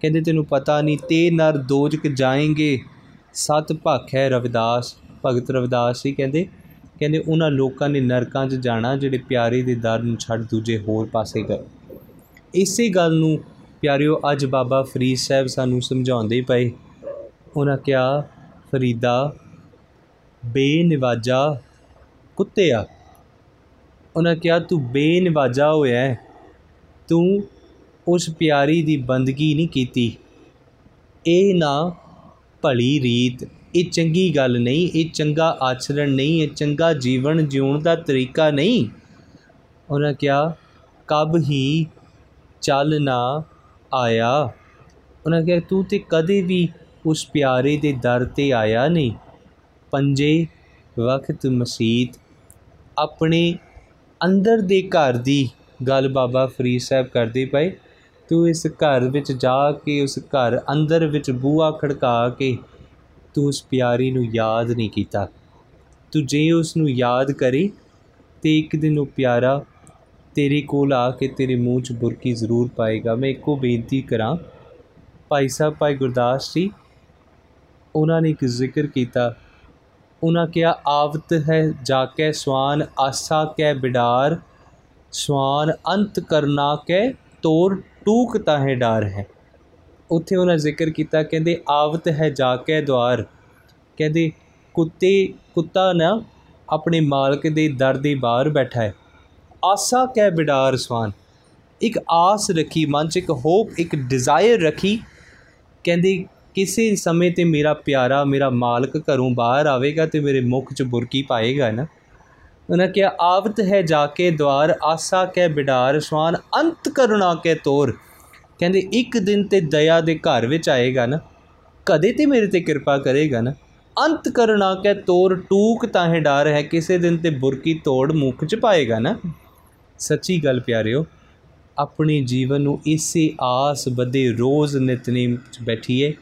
ਕਹਿੰਦੇ, ਤੈਨੂੰ ਪਤਾ ਨਹੀਂ, ਤੇ ਨਰ ਦੋਜਕ ਜਾਏਂਗੇ। ਸਤ ਭਖ ਹੈ ਰਵਿਦਾਸ, ਭਗਤ ਰਵਿਦਾਸ ਜੀ ਕਹਿੰਦੇ। ਕਹਿੰਦੇ, ਉਹਨਾਂ ਲੋਕਾਂ ਨੇ ਨਰਕਾਂ 'ਚ ਜਾਣਾ, ਜਿਹੜੇ ਪਿਆਰੇ ਦੇ ਦਰ ਨੂੰ ਛੱਡ ਦੂਜੇ ਹੋਰ ਪਾਸੇ ਗਏ। ਇਸੇ ਗੱਲ ਨੂੰ ਪਿਆਰਿਓ, ਅੱਜ ਬਾਬਾ ਫਰੀਦ ਸਾਹਿਬ ਸਾਨੂੰ ਸਮਝਾਉਂਦੇ ਪਏ। ਉਹਨਾਂ ਕਿਹਾ, ਫਰੀਦਾ ਬੇਨਿਵਾਜਾ ਕੁੱਤਿਆ। ਉਹਨਾਂ ਕਿਹਾ, ਤੂੰ ਬੇਨਿਵਾਜਾ ਹੋਇਆ ਤੂੰ ਉਸ ਪਿਆਰੀ ਦੀ ਬੰਦਗੀ ਨਹੀਂ ਕੀਤੀ। ਇਹ ਨਾ ਭਲੀ ਰੀਤ। ਇਹ ਚੰਗੀ ਗੱਲ ਨਹੀਂ। ਇਹ ਚੰਗਾ ਆਚਰਣ ਨਹੀਂ। ਇਹ ਚੰਗਾ ਜੀਵਨ ਜਿਉਣ ਦਾ ਤਰੀਕਾ ਨਹੀਂ। ਉਹਨਾਂ ਕਿਹਾ, ਕਬ ਹੀ ਚੱਲ ਨਾ ਆਇਆ। ਉਹਨਾਂ ਕਿਹਾ, ਤੂੰ ਤੇ ਕਦੇ ਵੀ ਉਸ ਪਿਆਰੇ ਦੇ ਦਰ ਤੇ ਆਇਆ ਨਹੀਂ। ਪੰਜੇ ਵਕਤ ਮਸੀਤ ਆਪਣੇ ਅੰਦਰ ਦੇ ਘਰ ਦੀ ਗੱਲ ਬਾਬਾ ਫਰੀਦ ਸਾਹਿਬ ਕਰਦੇ ਪਏ। ਤੂੰ ਇਸ ਘਰ ਵਿੱਚ ਜਾ ਕੇ, ਉਸ ਘਰ ਅੰਦਰ ਵਿੱਚ ਬੂਹਾ ਖੜਕਾ ਕੇ ਤੂੰ ਉਸ ਪਿਆਰੀ ਨੂੰ ਯਾਦ ਨਹੀਂ ਕੀਤਾ। ਤੂੰ ਜੇ ਉਸ ਨੂੰ ਯਾਦ ਕਰੇ ਤੇ ਇੱਕ ਦਿਨ ਉਹ ਪਿਆਰਾ ਤੇਰੇ ਕੋਲ ਆ ਕੇ ਤੇਰੇ ਮੂੰਹ 'ਚ ਬੁਰਕੀ ਜ਼ਰੂਰ ਪਾਏਗਾ। ਮੈਂ ਇੱਕੋ ਬੇਨਤੀ ਕਰਾਂ, ਭਾਈ ਸਾਹਿਬ, ਭਾਈ ਗੁਰਦਾਸ ਜੀ, ਉਹਨਾਂ ਨੇ ਇੱਕ ਜ਼ਿਕਰ ਕੀਤਾ। ਉਹਨਾਂ ਕਿਹਾ, ਆਵਤ ਹੈ ਜਾ ਕੇ ਸਵਾਨ, ਆਸਾ ਕੈ ਬਿਡਾਰ, ਸਵਾਨ ਅੰਤ ਕਰਨਾ ਕੇ ਤੋਰ ਟੂਕਤਾ ਹੈ ਡਾਰ ਹੈ। ਉੱਥੇ ਉਹਨਾਂ ਜ਼ਿਕਰ ਕੀਤਾ, ਕਹਿੰਦੇ, ਆਵਤ ਹੈ ਜਾ ਕੇ ਦਵਾਰ। ਕਹਿੰਦੇ, ਕੁੱਤੇ, ਕੁੱਤਾ ਨਾ ਆਪਣੇ ਮਾਲਕ ਦੇ ਦਰ ਦੇ ਬਾਹਰ ਬੈਠਾ ਹੈ। ਆਸਾ ਕੈ ਬਿਡਾਰ ਸਵਾਨ। ਇੱਕ ਆਸ ਰੱਖੀ, ਮਨ 'ਚ ਇੱਕ ਹੋਪ ਇੱਕ ਡਿਜ਼ਾਇਰ ਰੱਖੀ। ਕਹਿੰਦੇ ਕਿਸੇ ਸਮੇਂ ਤੇ ਮੇਰਾ ਪਿਆਰਾ, ਮੇਰਾ ਮਾਲਕ ਘਰੋਂ ਬਾਹਰ ਆਵੇਗਾ ਤੇ ਮੇਰੇ ਮੁਖ 'ਚ ਬੁਰਕੀ ਪਾਏਗਾ ਨਾ? ਉਹਨਾਂ ਕਿਹਾ, ਆਵਤ ਹੈ ਜਾ ਕੇ ਦਵਾਰ, ਆਸਾ ਕੈ ਬਿਡਾਰ, ਸਵਾਨ ਅੰਤ ਕਰੁਣਾ ਕੇ ਤੋਰ। ਕਹਿੰਦੇ, ਇੱਕ ਦਿਨ ਤੇ ਦਇਆ ਦੇ ਘਰ ਵਿੱਚ ਆਏਗਾ ਨਾ? ਕਦੇ ਤੇ ਮੇਰੇ ਤੇ ਕਿਰਪਾ ਕਰੇਗਾ ਨਾ? ਅੰਤ ਕਰੁਣਾ ਕੇ ਤੋਰ, ਟੂਕ ਤਾਂ ਹੈ ਡਰ ਹੈ, ਕਿਸੇ ਦਿਨ ਤੇ ਬੁਰਕੀ ਤੋੜ ਮੁਖ 'ਚ ਪਾਏਗਾ ਨਾ? ਸੱਚੀ ਗੱਲ ਪਿਆਰਿਓ, ਆਪਣੇ ਜੀਵਨ ਨੂੰ ਇਸੇ ਆਸ ਬਦੇ ਰੋਜ਼ ਨਿਤਨੇਮ 'ਚ ਬੈਠੀਏ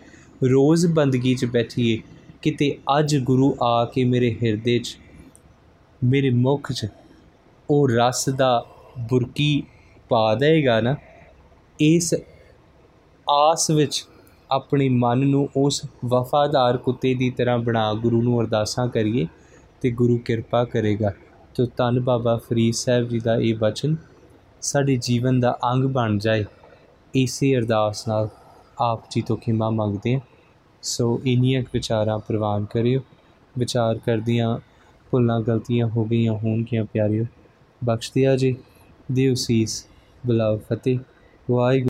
ਰੋਜ਼ ਬੰਦਗੀ 'ਚ ਬੈਠੀਏ, ਕਿਤੇ ਅੱਜ ਗੁਰੂ ਆ ਕੇ ਮੇਰੇ ਹਿਰਦੇ 'ਚ, ਮੇਰੇ ਮੁਖ 'ਚ, ਉਹ ਰਸ ਦਾ ਬੁਰਕੀ ਪਾ ਦੇਗਾ ਨਾ? ਇਸ ਆਸ ਵਿੱਚ ਆਪਣੇ ਮਨ ਨੂੰ ਉਸ ਵਫਾਦਾਰ ਕੁੱਤੇ ਦੀ ਤਰ੍ਹਾਂ ਬਣਾ ਗੁਰੂ ਨੂੰ ਅਰਦਾਸਾਂ ਕਰੀਏ ਤੇ ਗੁਰੂ ਕਿਰਪਾ ਕਰੇਗਾ। ਤੋ ਧੰਨ ਬਾਬਾ ਫਰੀਦ ਸਾਹਿਬ ਜੀ ਦਾ ਇਹ ਬਚਨ, ਸਾਡੇ ਜੀਵਨ ਦਾ ਅੰਗ ਬਣ ਜਾਏ, ਇਸੇ ਅਰਦਾਸ ਨਾਲ ਆਪ ਜੀ ਤੋਂ ਖਿਮਾ ਮੰਗਦੇ ਹਾਂ। ਸੋ ਇਨੀਆਂ ਵਿਚਾਰਾਂ ਪ੍ਰਵਾਨ ਕਰਿਓ। ਵਿਚਾਰ ਕਰਦੀਆਂ ਭੁੱਲਾਂ ਗਲਤੀਆਂ ਹੋ ਗਈਆਂ ਹੋਣਗੀਆਂ ਪਿਆਰਿਓ। ਬਖਸ਼ ਦਿਆ ਜੀ। ਦਿਓ ਸੀਸ। ਬੁਲਾਓ ਫਤਿਹ। ਵਾਹਿਗੁਰੂ।